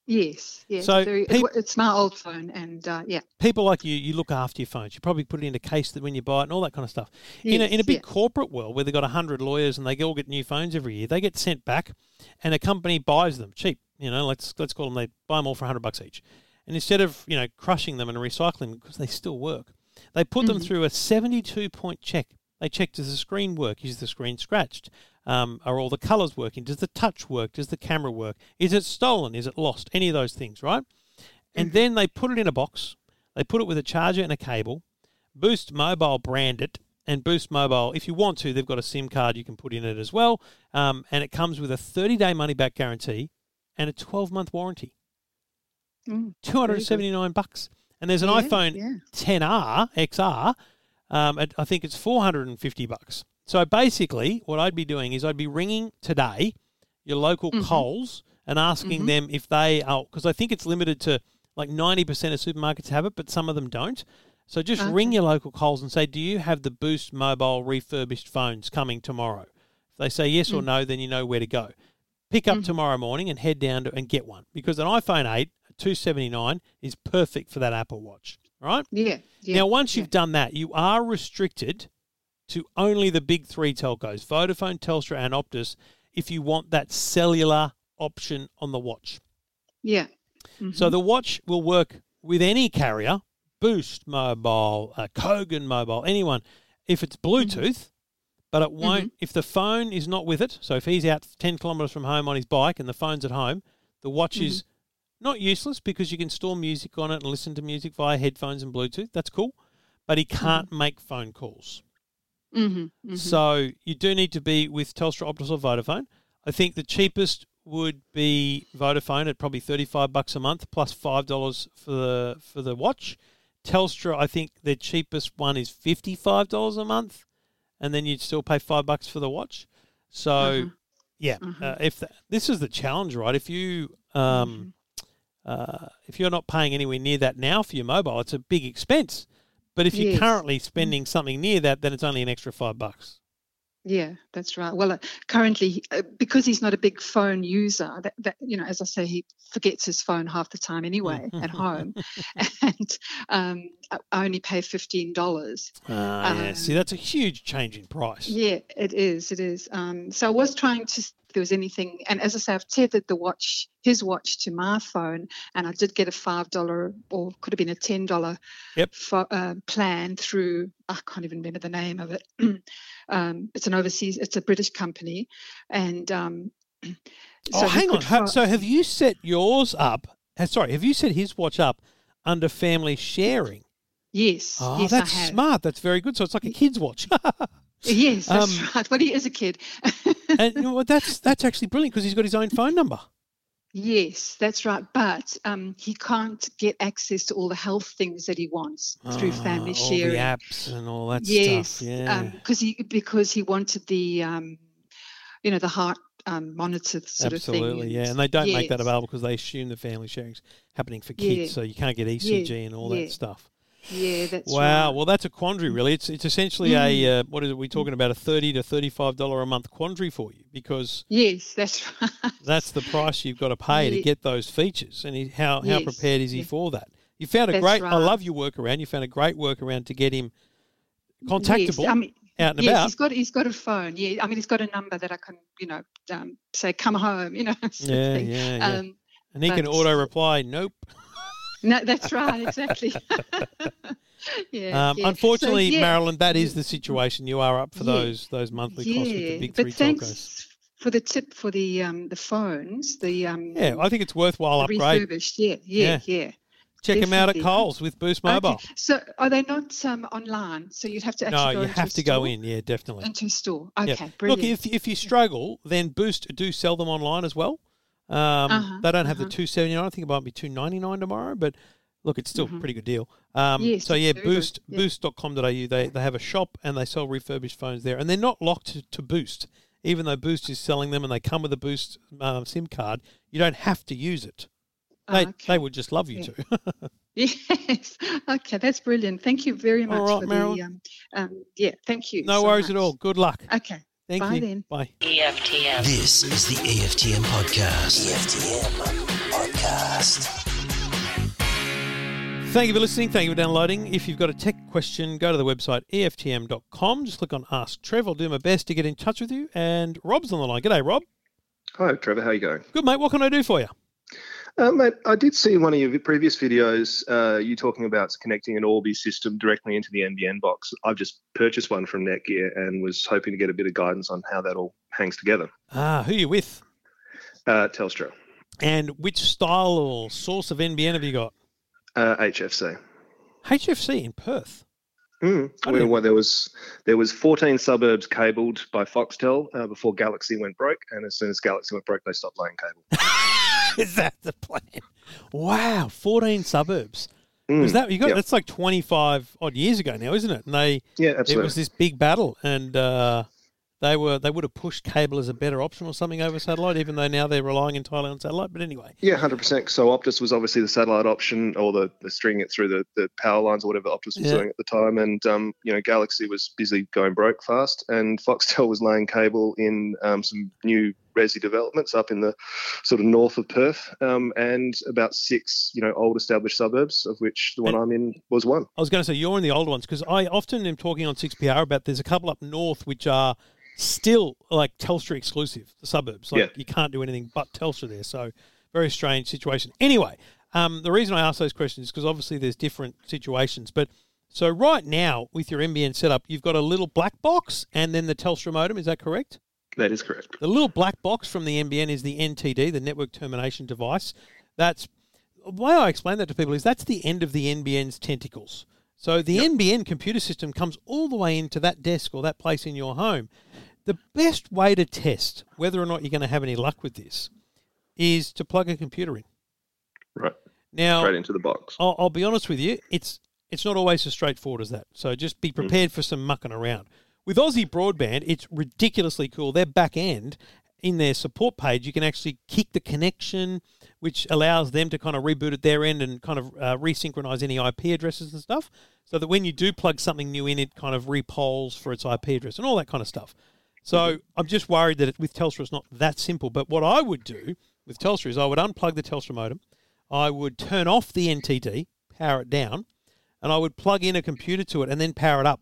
Speaker 8: yes, yes.
Speaker 3: So
Speaker 8: very,
Speaker 3: peop-
Speaker 8: it's my old phone, and uh, yeah,
Speaker 3: People like you, you look after your phones. You probably put it in a case that when you buy it and all that kind of stuff. in a in a big
Speaker 8: yeah.
Speaker 3: corporate world where they've got hundred lawyers and they all get new phones every year, they get sent back, and a company buys them cheap. You know, let's let's call them they buy them all for hundred bucks each, and instead of you know crushing them and recycling them because they still work, they put them through a seventy-two point check. They check does the screen work? Is the screen scratched? Um, are all the colours working? Does the touch work? Does the camera work? Is it stolen? Is it lost? Any of those things, right? And then they put it in a box. They put it with a charger and a cable. Boost Mobile brand it, and Boost Mobile, if you want to, they've got a SIM card you can put in it as well. Um, and it comes with a 30 day money back guarantee and a 12 month warranty.
Speaker 8: Mm,
Speaker 3: 279 bucks. And there's an
Speaker 8: Yeah,
Speaker 3: iPhone
Speaker 8: yeah.
Speaker 3: 10R XR. Um, at, I think it's 450 bucks. So basically, what I'd be doing is I'd be ringing today your local
Speaker 8: Mm-hmm.
Speaker 3: Coles and asking them if they are because I think it's limited to like 90% of supermarkets have it, but some of them don't. So just ring your local Coles and say, "Do you have the Boost Mobile refurbished phones coming tomorrow?" If they say yes or
Speaker 8: Mm.
Speaker 3: no, then you know where to go. Pick
Speaker 8: Mm-hmm.
Speaker 3: up tomorrow morning and head down to, and get one because an iPhone 8 at 279 is perfect for that Apple Watch. right?
Speaker 8: Yeah, yeah.
Speaker 3: now, once
Speaker 8: yeah.
Speaker 3: you've done that, you are restricted to only the big three telcos Vodafone, Telstra, and Optus if you want that cellular option on the watch.
Speaker 8: yeah,
Speaker 3: So mm-hmm. the watch will work with any carrier, Boost Mobile, uh, Kogan Mobile, anyone, if it's mm-hmm. Bluetooth, but it won't, mm-hmm. if the phone is not with it, so if he's out 10 kilometres from home on his bike and the phone's at home, the watch is not useless because you can store music on it and listen to music via headphones and Bluetooth. That's cool. But he can't make phone calls.
Speaker 8: Mm-hmm.
Speaker 3: So you do need to be with Telstra, Optus, or Vodafone. I think the cheapest would be Vodafone at probably thirty-five bucks a month plus five dollars for the for the watch. Telstra, I think their cheapest one is fifty-five dollars a month, and then you'd still pay five bucks for the watch. So, yeah, uh, if the, this is the challenge, right? If you um, uh, if you're not paying anywhere near that now for your mobile, it's a big expense. But if you're
Speaker 8: Yes.
Speaker 3: currently spending something near that, then it's only an extra five bucks.
Speaker 8: Yeah, that's right. Well, uh, currently, uh, because he's not a big phone user, that, that you know, as I say, he forgets his phone half the time anyway at home, and um, I only pay fifteen dollars.
Speaker 3: Ah, yeah. See, that's a huge change in price.
Speaker 8: Yeah, it is. It is. Um, so I was trying to there was anything, and as I say, I've tethered the watch, his watch, to my phone, and I did get a five dollar or could have been a ten dollar
Speaker 3: Yep.
Speaker 8: uh, plan through. I can't even remember the name of it. um, it's an overseas. It's a British company, and um, so
Speaker 3: oh, hang on.
Speaker 8: fo-
Speaker 3: So, have you set yours up? Sorry, have you set his watch up under family sharing?
Speaker 8: yes,
Speaker 3: Oh,
Speaker 8: yes,
Speaker 3: that's
Speaker 8: I have.
Speaker 3: smart. That's very good. So it's like a kid's watch.
Speaker 8: Yes, that's
Speaker 3: Um,
Speaker 8: right. Well, he is a kid.
Speaker 3: and you know what? That's that's actually brilliant because he's got his own phone number.
Speaker 8: Yes, that's right. But um, he can't get access to all the health things that he wants through family
Speaker 3: Ah, all
Speaker 8: sharing.
Speaker 3: the apps and all that
Speaker 8: yes,
Speaker 3: stuff. Yeah.
Speaker 8: because he because he wanted the um, you know the heart um, monitor sort
Speaker 3: Absolutely,
Speaker 8: of thing.
Speaker 3: yeah, and they don't make that available because they assume the family sharing's happening for kids,
Speaker 8: Yeah.
Speaker 3: so you can't get ECG and all
Speaker 8: yeah.
Speaker 3: that stuff.
Speaker 8: Yeah, that's
Speaker 3: wow,
Speaker 8: right. Mm.
Speaker 3: well, that's a quandary, really. It's it's essentially a uh, what is it? We talking about a thirty to thirty-five dollar a month quandary for you because
Speaker 8: Yes, that's right.
Speaker 3: that's the price you've got to pay to get those features. And he, how how
Speaker 8: Yes,
Speaker 3: prepared is he
Speaker 8: yeah.
Speaker 3: for that? You found a
Speaker 8: That's
Speaker 3: great. I love your workaround. You found a great workaround to get him contactable
Speaker 8: Yes, I mean,
Speaker 3: out and
Speaker 8: yes,
Speaker 3: about.
Speaker 8: he's got he's got a phone. Yeah, I mean, he's got a number that I can you know um, say come home. You know.
Speaker 3: Yeah, yeah, yeah.
Speaker 8: Um,
Speaker 3: and he can auto reply, "Nope."
Speaker 8: No, that's right. Exactly. yeah,
Speaker 3: Um,
Speaker 8: yeah. So,
Speaker 3: Unfortunately,
Speaker 8: yeah.
Speaker 3: Marilyn, that is the situation. You are up for
Speaker 8: Yeah.
Speaker 3: those those monthly costs with the big
Speaker 8: but
Speaker 3: three
Speaker 8: thanks
Speaker 3: telcos.
Speaker 8: for the tip for the um the phones. The um
Speaker 3: Yeah, I think it's worthwhile upgrade.
Speaker 8: refurbished. Yeah, yeah, yeah.
Speaker 3: Check them out at. Coles with Boost Mobile.
Speaker 8: Okay. So are they not um online? So you'd have to actually
Speaker 3: No, you
Speaker 8: into
Speaker 3: have
Speaker 8: a
Speaker 3: to go in. Yeah, definitely.
Speaker 8: into a store.
Speaker 3: Yeah.
Speaker 8: Okay, brilliant.
Speaker 3: Look, if if you struggle, then Boost do sell them online as well. Um,
Speaker 8: Uh-huh,
Speaker 3: they don't have the
Speaker 8: uh-huh.
Speaker 3: two seventy nine. I think it might be two ninety nine tomorrow, but look, it's still a pretty good deal. Um,
Speaker 8: Mm-hmm. Yes,
Speaker 3: so yeah,
Speaker 8: good,
Speaker 3: Boost
Speaker 8: yeah.
Speaker 3: Boost.com.au. They they have a shop and they sell refurbished phones there, and they're not locked to, to Boost. Even though Boost is selling them and they come with a Boost um, SIM card, you don't have to use it. They
Speaker 8: Okay.
Speaker 3: they would just love you
Speaker 8: Yeah.
Speaker 3: to.
Speaker 8: Yes. Okay, that's brilliant. Thank you very much
Speaker 3: right,
Speaker 8: for
Speaker 3: Marilyn.
Speaker 8: the um, um yeah, thank you.
Speaker 3: no
Speaker 8: so
Speaker 3: worries at all. Good luck.
Speaker 8: Okay.
Speaker 3: Thank
Speaker 8: Bye
Speaker 3: you.
Speaker 8: then.
Speaker 3: Bye.
Speaker 1: EFTM.
Speaker 2: This is the EFTM podcast. EFTM podcast.
Speaker 3: Thank you for listening. Thank you for downloading. If you've got a tech question, go to the website EFTM.com. Just click on Ask Trev. I'll do my best to get in touch with you. And Rob's on the line. G'day, Rob.
Speaker 9: Hi, Trevor. How you going?
Speaker 3: Good, mate. What can I do for you?
Speaker 9: Uh, mate, I did see one of your previous videos. Uh, you talking about connecting an Orbi system directly into the NBN box. I've just purchased one from Netgear and was hoping to get a bit of guidance on how that all hangs together.
Speaker 3: Ah, who are you with?
Speaker 9: Uh, Telstra,
Speaker 3: And which style or source of NBN have you got?
Speaker 9: uh, HFC.
Speaker 3: HFC in Perth.
Speaker 9: Mm. Well, well, there was there was 14 suburbs cabled by Foxtel uh, before Galaxy went broke, and as soon as Galaxy went broke, they stopped laying cable.
Speaker 3: is that the plan? Wow, 14 suburbs.
Speaker 9: Mm.
Speaker 3: Was that you got?
Speaker 9: Yep.
Speaker 3: That's like 25 odd years ago now, isn't it? And they
Speaker 9: Yeah,
Speaker 3: it was this big battle, and uh, they were they would have pushed cable as a better option or something over satellite, even though now they're relying entirely on satellite. But anyway,
Speaker 9: Yeah, hundred percent. So Optus was obviously the satellite option, or the, the stringing it through the, the power lines or whatever Optus was
Speaker 3: Yeah.
Speaker 9: doing at the time, and um, you know Galaxy was busy going broke fast, and Foxtel was laying cable in um, some new resi developments up in the sort of north of Perth, um, and about six you know old established suburbs, of which the one I'm in was one.
Speaker 3: I was going to say you're in the old ones because I often am talking on 6PR about there's a couple up north which are still like Telstra exclusive, the suburbs. Like
Speaker 9: Yeah.
Speaker 3: you can't do anything but Telstra there. So very strange situation. Anyway, um, the reason I ask those questions is because obviously there's different situations. But so right now with your NBN setup, you've got a little black box and then the Telstra modem. Is that correct?
Speaker 9: That is correct.
Speaker 3: The little black box from the NBN is the NTD, the network termination device. That's the way I explain that to people is that's the end of the NBN's tentacles. So the NBN computer system comes all the way into that desk or that place in your home. The best way to test whether or not you're going to have any luck with this is to plug a computer in.
Speaker 9: Right.
Speaker 3: Now,
Speaker 9: Straight into the box.
Speaker 3: I'll, I'll be honest with you, it's it's not always as straightforward as that. So just be hmm. prepared for some mucking around. With Aussie Broadband, it's ridiculously cool. Their back end in their support page, you can actually kick the connection, which allows them to kind of reboot at their end and kind of uh, resynchronize any IP addresses and stuff, so that when you do plug something new in, it kind of repolls for its IP address and all that kind of stuff. So I'm just worried that it, with Telstra it's not that simple. But what I would do with Telstra is I would unplug the Telstra modem, I would turn off the NTD, power it down, and I would plug in a computer to it and then power it up.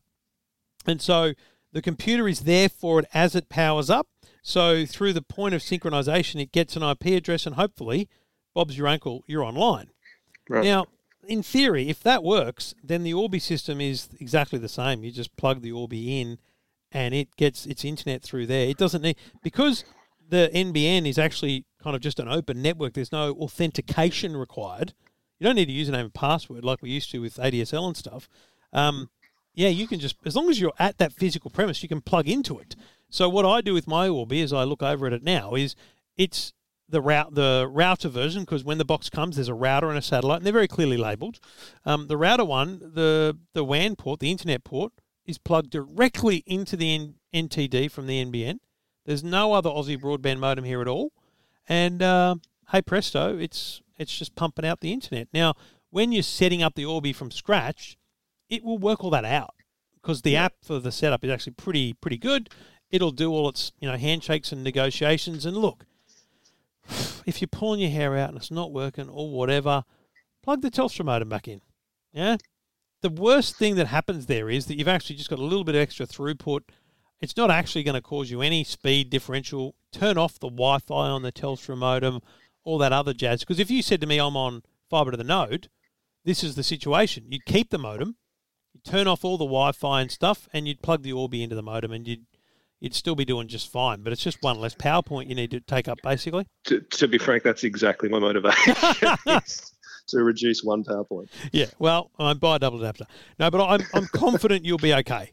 Speaker 3: And so the computer is there for it as it powers up. So through the point of synchronization, it gets an IP address, and hopefully, Bob's your uncle, you're online.
Speaker 9: Right.
Speaker 3: Now, in theory, if that works, then the Orbi system is exactly the same. You just plug the Orbi in, and it gets its internet through there. It doesn't need because the NBN is actually kind of just an open network. There's no authentication required. You don't need a username and password like we used to with ADSL and stuff. Um, yeah, you can just as long as you're at that physical premise, you can plug into it. So what I do with my Orbi, as I look over at it now, is it's the route the router version because when the box comes, there's a router and a satellite, and they're very clearly labelled. Um, the router one, the the WAN port, the internet port, is plugged directly into the N- NTD from the NBN. There's no other Aussie broadband modem here at all, and uh, hey presto, it's it's just pumping out the internet. Now, when you're setting up the Orbi from scratch, it will work all that out because the app for the setup is actually pretty pretty good. It'll do all its you know handshakes and negotiations. And look, if you're pulling your hair out and it's not working or whatever, plug the Telstra modem back in. Yeah. The worst thing that happens there is that you've actually just got a little bit of extra throughput. It's not actually going to cause you any speed differential. Turn off the Wi-Fi on the Telstra modem, all that other jazz. Because if you said to me, I'm on fibre to the node, this is the situation. You keep the modem, you turn off all the Wi-Fi and stuff, and you'd plug the Orbi into the modem, and you'd you'd still be doing just fine. But it's just one less power point you need to take up, basically.
Speaker 9: To, to be frank, that's exactly my motivation. to reduce one power point.
Speaker 3: Yeah, well, I buy a double adapter. No, but I'm I'm confident you'll be okay.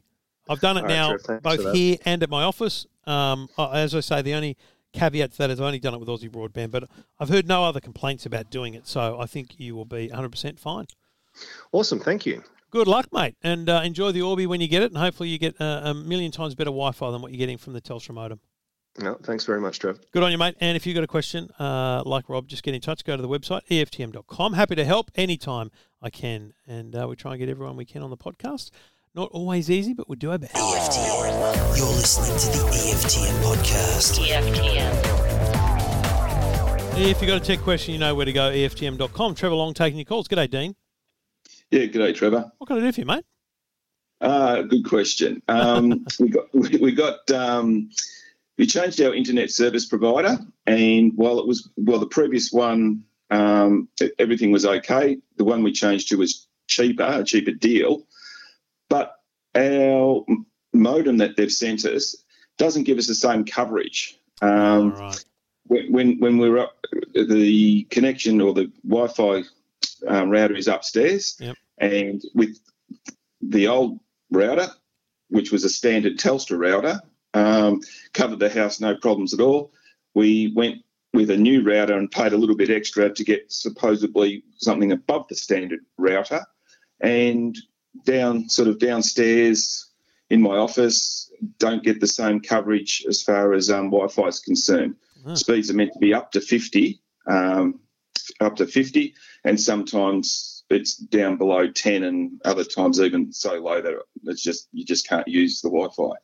Speaker 3: I've done it
Speaker 9: All
Speaker 3: now both here and at my office. Um, as I say, the only caveat to that is I've only done it with Aussie Broadband, but I've heard no other complaints about doing it, so I think you will be 100% fine.
Speaker 9: Awesome, thank you.
Speaker 3: Good luck, mate, and uh, enjoy the Orbi when you get it, and hopefully you get uh, a million times better Wi-Fi than what you're getting from the Telstra modem.
Speaker 9: No, thanks very much, Trev.
Speaker 3: Good on you, mate. And if you've got a question, uh, like Rob, just get in touch. Go to the website, EFTM.com. Happy to help anytime I can. And uh, we try and get everyone we can on the podcast. Not always easy, but we do our best.
Speaker 2: EFTM. You're listening to the EFTM podcast.
Speaker 1: EFTM.
Speaker 3: If you've got a tech question, you know where to go, EFTM.com. Trevor Long taking your calls. G'day, Dean.
Speaker 10: Yeah, good day, Trevor.
Speaker 3: What can I do for you, mate?
Speaker 10: Uh, good question. Um, we got we, we got um, we changed our internet service provider, and while it was well, the previous one um, everything was okay. The one we changed to was cheaper, a cheaper deal, but our modem that they've sent us doesn't give us the same coverage. Um,
Speaker 3: right.
Speaker 10: when when, when we're up, the connection or the Wi-Fi um, router is upstairs,
Speaker 3: Yep.
Speaker 10: and with the old router, which was a standard Telstra router, um, covered the house no problems at all. We went with a new router and paid a little bit extra to get supposedly something above the standard router, and down sort of downstairs in my office don't get the same coverage as far as um, Wi-Fi is concerned. Speeds are meant to be up to 50, um, up to 50, and sometimes it's down below 10, and other times even so low that it's just you just can't use the Wi-Fi.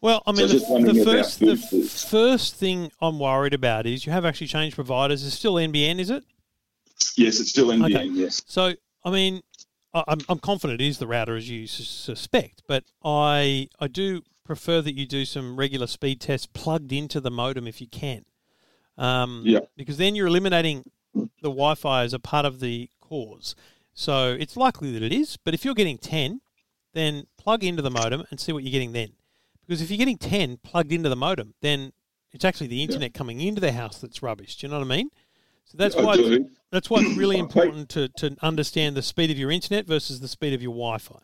Speaker 3: Well, I mean,
Speaker 10: just
Speaker 3: the, the first the first thing I'm worried about is you have actually changed providers. It's still NBN, is it?
Speaker 10: Yes, it's still NBN.
Speaker 3: Okay.
Speaker 10: Yes.
Speaker 3: So, I mean, I'm, I'm confident it is the router as you suspect, but I I do prefer that you do some regular speed tests plugged into the modem if you can. Um,
Speaker 10: Yeah.
Speaker 3: Because then you're eliminating the Wi-Fi as a part of the cause. So it's likely that it is. But if you're getting 10, then plug into the modem and see what you're getting then. Because if you're getting 10 plugged into the modem, then it's actually the internet coming into the house that's rubbish. Do you know what I mean? So that's
Speaker 10: I
Speaker 3: why
Speaker 10: do.
Speaker 3: that's why it's really important to, to understand the speed of your internet versus the speed of your Wi-Fi.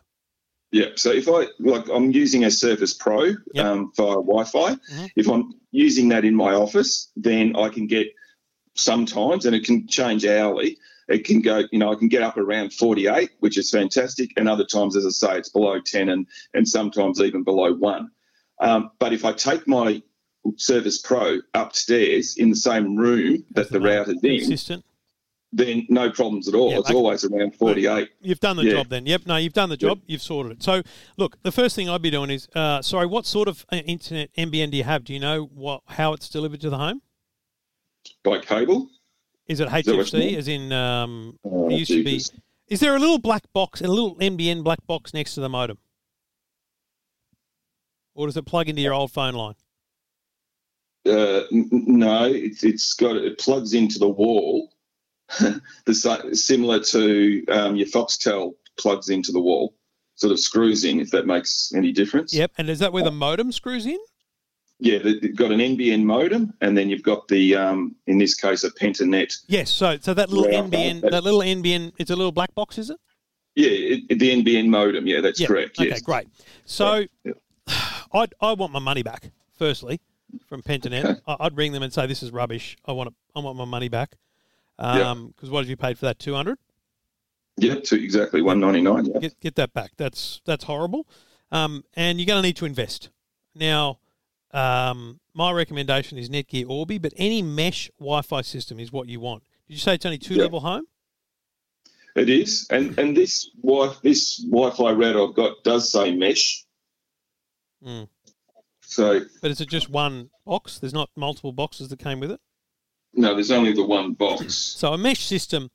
Speaker 10: Yeah. So if I like, I'm using a Surface Pro
Speaker 3: Yep.
Speaker 10: um, via Wi-Fi.
Speaker 3: Mhm.
Speaker 10: If I'm using that in my office, then I can get sometimes, and it can change hourly. It can go, you know, I can get up around 48, which is fantastic, and other times, as I say, it's below 10, and and sometimes even below one. Um, but if I take my Surface Pro upstairs in the same room that the router's in,
Speaker 3: Consistent.
Speaker 10: then no problems at all.
Speaker 3: Yeah,
Speaker 10: it's
Speaker 3: okay.
Speaker 10: always around 48.
Speaker 3: You've done the
Speaker 10: Yeah.
Speaker 3: job then. Yep. No, you've done the job. You've sorted it. So, look, the first thing I'd be doing is, uh, sorry, what sort of uh, internet NBN do you have? Do you know what how it's delivered to the home?
Speaker 10: By cable.
Speaker 3: Is it HFC?
Speaker 10: mean?
Speaker 3: As in, um,
Speaker 10: Oh,
Speaker 3: it used to be. Is there a little black box, a little NBN black box next to the modem, or does it plug into your old phone line?
Speaker 10: Uh, n- no, it's it's got it plugs into the wall, the similar to um, your Foxtel plugs into the wall, sort of screws in. If that makes any difference.
Speaker 3: Yep. And is that where the modem screws in?
Speaker 10: Yeah, they've got an NBN modem, and then you've got the um, in this case a Pentanet.
Speaker 3: Yes. So, so that little
Speaker 10: Yeah,
Speaker 3: NBN,
Speaker 10: that-
Speaker 3: little NBN, it's a little black box, is it?
Speaker 10: Yeah, it, the NBN modem. Yeah, that's
Speaker 3: Yeah.
Speaker 10: correct.
Speaker 3: Okay,
Speaker 10: yes.
Speaker 3: great. So,
Speaker 10: Yeah.
Speaker 3: I I want my money back. Firstly, from Pentanet, I'd ring them and say this is rubbish. I want it, I want my money back. Um, because what have you paid for that? Two hundred.
Speaker 10: Yeah, to exactly one ninety nine. Yeah.
Speaker 3: Get get that back. That's that's horrible. Um, and you're going to need to invest. Now, um, my recommendation is Netgear Orbi, but any mesh Wi-Fi system is what you want. Did you say it's only two
Speaker 10: Yeah.
Speaker 3: level home?
Speaker 10: It is, and and this wi this Wi-Fi router I've got does say mesh.
Speaker 3: Mm.
Speaker 10: So
Speaker 3: But is it just one box? There's not multiple boxes that came with it.
Speaker 10: no, there's only the one box.
Speaker 3: So a mesh system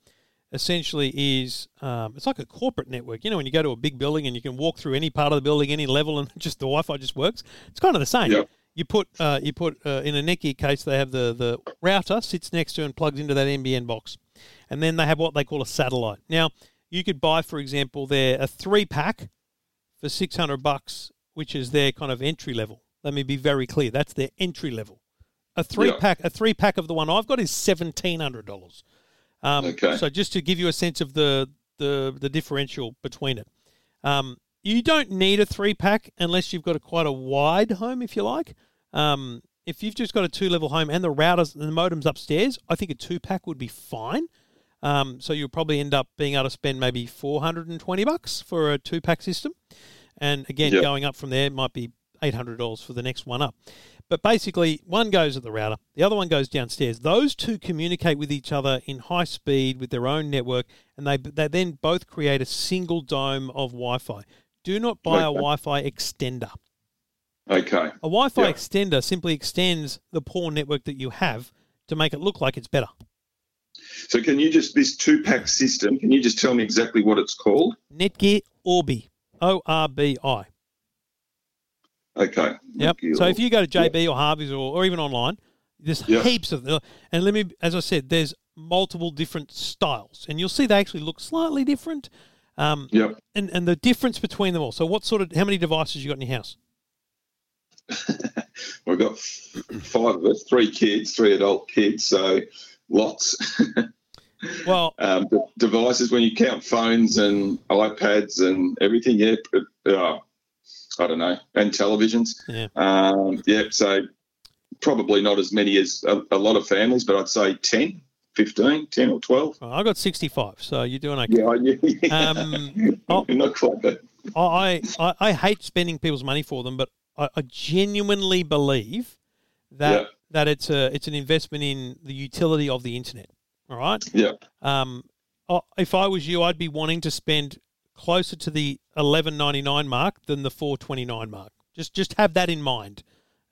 Speaker 3: essentially is um, it's like a corporate network. You know, when you go to a big building and you can walk through any part of the building, any level, and just the Wi-Fi just works. It's kind of the same.
Speaker 10: Yep.
Speaker 3: You put uh, you put uh, in a Netgear case, they have the the router sits next to and plugs into that NBN box, and then they have what they call a satellite. Now you could buy, for example, their a three pack for six hundred bucks, which is their kind of entry level. Let me be very clear. That's their entry level. A three
Speaker 10: Yeah.
Speaker 3: pack, a three pack of the one I've got is seventeen hundred dollars. Um,
Speaker 10: Okay.
Speaker 3: So just to give you a sense of the the, the differential between it, um, you don't need a three pack unless you've got a quite a wide home, if you like. Um, if you've just got a two level home and the routers and the modems upstairs, I think a two pack would be fine. Um, so you'll probably end up being able to spend maybe four hundred and twenty bucks for a two pack system, and again
Speaker 10: Yeah.
Speaker 3: going up from there might be eight hundred dollars for the next one up. But basically, one goes at the router, the other one goes downstairs. Those two communicate with each other in high speed with their own network, and they they then both create a single dome of Wi-Fi. Do not buy a Wi-Fi extender.
Speaker 10: Okay.
Speaker 3: A Wi-Fi
Speaker 10: Yeah.
Speaker 3: extender simply extends the poor network that you have to make it look like it's better.
Speaker 10: So can you just this two pack system? Can you just tell me exactly what it's called?
Speaker 3: Netgear Orbi, O R B I.
Speaker 10: Okay.
Speaker 3: Yep. So if you go to JB or Harvey's or, or even online, there's
Speaker 10: Yeah.
Speaker 3: heaps of them. And let me, as I said, there's multiple different styles, and you'll see they actually look slightly different. Um,
Speaker 10: Yep.
Speaker 3: and and the difference between them all. So what sort of how many devices you got in your house?
Speaker 10: We've got five of us, three kids, three adult kids, so lots.
Speaker 3: Well,
Speaker 10: um, devices when you count phones and iPads and everything. Yeah, uh, I don't know, and televisions.
Speaker 3: Yeah.
Speaker 10: Um, yeah, so probably not as many as a, a lot of families, but I'd say 10, 15, 10 or 12.
Speaker 3: Well, I got 65, so you're doing okay.
Speaker 10: Yeah, I, yeah.
Speaker 3: Um, oh,
Speaker 10: not quite that.
Speaker 3: I, I, I, hate spending people's money for them, but I, I genuinely believe that that it's a it's an investment in the utility of the internet. All right.
Speaker 10: Yeah.
Speaker 3: Um, if I was you, I'd be wanting to spend closer to the 11.99 mark than the 4.29 mark. Just just have that in mind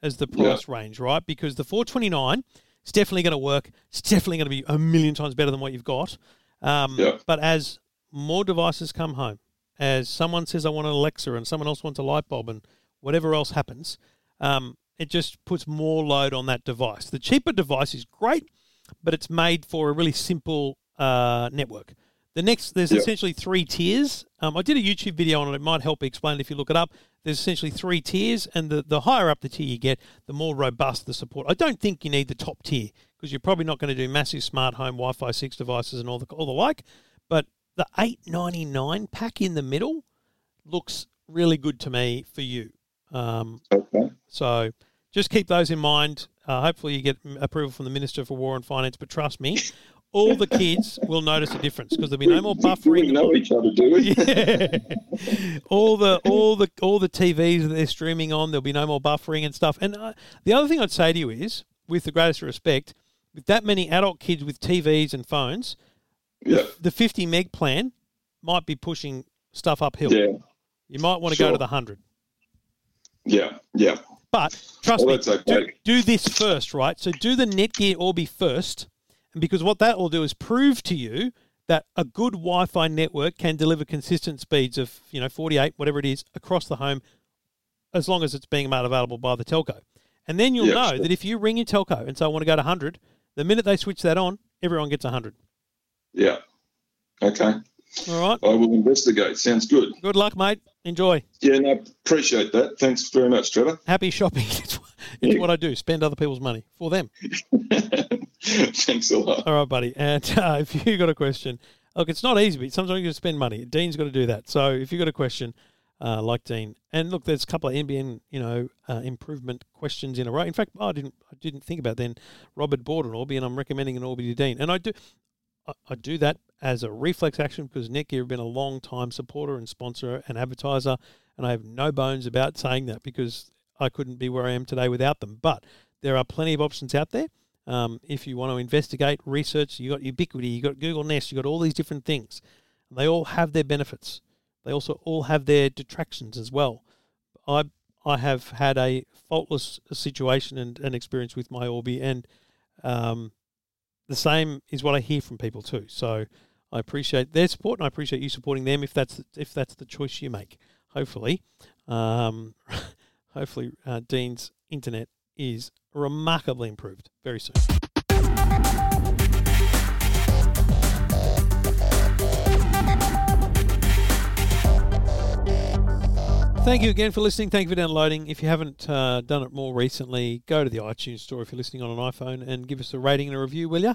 Speaker 3: as the price range, right? Because the 4.29 it's definitely going to work. It's definitely going to be a million times better than what you've got. Um,
Speaker 10: yeah.
Speaker 3: But as more devices come home, as someone says, I want an Alexa, and someone else wants a light bulb, and whatever else happens, um, it just puts more load on that device. The cheaper device is great, but it's made for a really simple uh, network. The next, there's
Speaker 10: Yeah.
Speaker 3: essentially three tiers. Um, I did a YouTube video on it. It might help explain it if you look it up. There's essentially three tiers, and the, the higher up the tier you get, the more robust the support. I don't think you need the top tier because you're probably not going to do massive smart home Wi-Fi six devices and all the all the like. But the eight ninety nine pack in the middle looks really good to me for you. Um,
Speaker 10: Okay.
Speaker 3: so just keep those in mind. Uh, hopefully, you get approval from the Minister for War and Finance. But trust me, all the kids will notice a difference because there'll be no more buffering.
Speaker 10: We know each other, do we?
Speaker 3: Yeah. all the all the all the TVs that they're streaming on, there'll be no more buffering and stuff. And uh, the other thing I'd say to you is, with the greatest respect, with that many adult kids with TVs and phones,
Speaker 10: Yeah.
Speaker 3: the 50 meg plan might be pushing stuff uphill.
Speaker 10: Yeah.
Speaker 3: You might want to go to the 100.
Speaker 10: Yeah. Yeah.
Speaker 3: But trust
Speaker 10: Well,
Speaker 3: me,
Speaker 10: okay.
Speaker 3: do, do this first, right? So do the Netgear Orbi first, because what that will do is prove to you that a good Wi-Fi network can deliver consistent speeds of you know 48, whatever it is, across the home, as long as it's being made available by the telco. And then you'll
Speaker 10: Yeah,
Speaker 3: know
Speaker 10: sure.
Speaker 3: that if you ring your telco and say I want to go to 100, the minute they switch that on, everyone gets 100.
Speaker 10: Yeah. Okay.
Speaker 3: All right.
Speaker 10: I will investigate. Sounds good.
Speaker 3: Good luck, mate. Enjoy.
Speaker 10: Yeah, no, appreciate that. Thanks very much, Trevor.
Speaker 3: Happy shopping. it's it's what I do. Spend other people's money for them.
Speaker 10: Thanks a lot.
Speaker 3: All right, buddy. And uh, if you got a question, look, it's not easy, but sometimes you spend money. Dean's got to do that. So if you got a question, uh, like Dean, and look, there's a couple of NBN, you know, uh, improvement questions in a row. In fact, I didn't, I didn't think about then. Robert bought an Orbi, and I'm recommending an Orbi to Dean, and I do, I, I do that as a reflex action because Netgear have been a long time supporter and sponsor and advertiser, and I have no bones about saying that because I couldn't be where I am today without them. But there are plenty of options out there. Um, if you want to investigate, research, you've got Ubiquiti, you've got Google Nest, you've got all these different things. They all have their benefits. They also all have their detractions as well. I I have had a faultless situation and, and experience with my Orbi, and um, the same is what I hear from people too. So I appreciate their support, and I appreciate you supporting them if that's if that's the choice you make. Hopefully, um, hopefully uh, Dean's internet is remarkably improved very soon. Thank you again for listening. Thank you for downloading. If you haven't uh, done it more recently, go to the iTunes store if you're listening on an iPhone and give us a rating and a review, will you?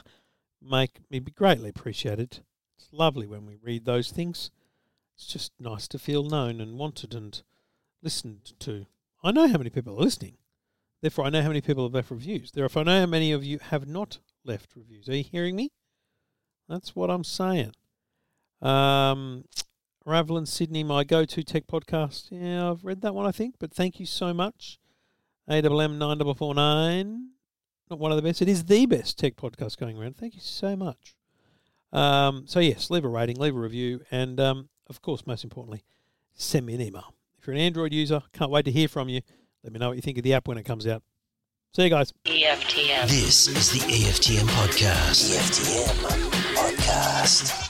Speaker 3: Make me be greatly appreciated. It's lovely when we read those things. It's just nice to feel known and wanted and listened to. I know how many people are listening. Therefore, I know how many people have left reviews. Therefore, I know how many of you have not left reviews. Are you hearing me? That's what I'm saying. Um, Ravelin Sydney, my go-to tech podcast. Yeah, I've read that one, I think. But thank you so much. AWM nine double four nine. Not one of the best. It is the best tech podcast going around. Thank you so much. Um, so yes, leave a rating, leave a review, and um, of course, most importantly, send me an email. If you're an Android user, can't wait to hear from you. Let me know what you think of the app when it comes out. See you guys.
Speaker 1: EFTM.
Speaker 2: This is the EFTM podcast. EFTM podcast.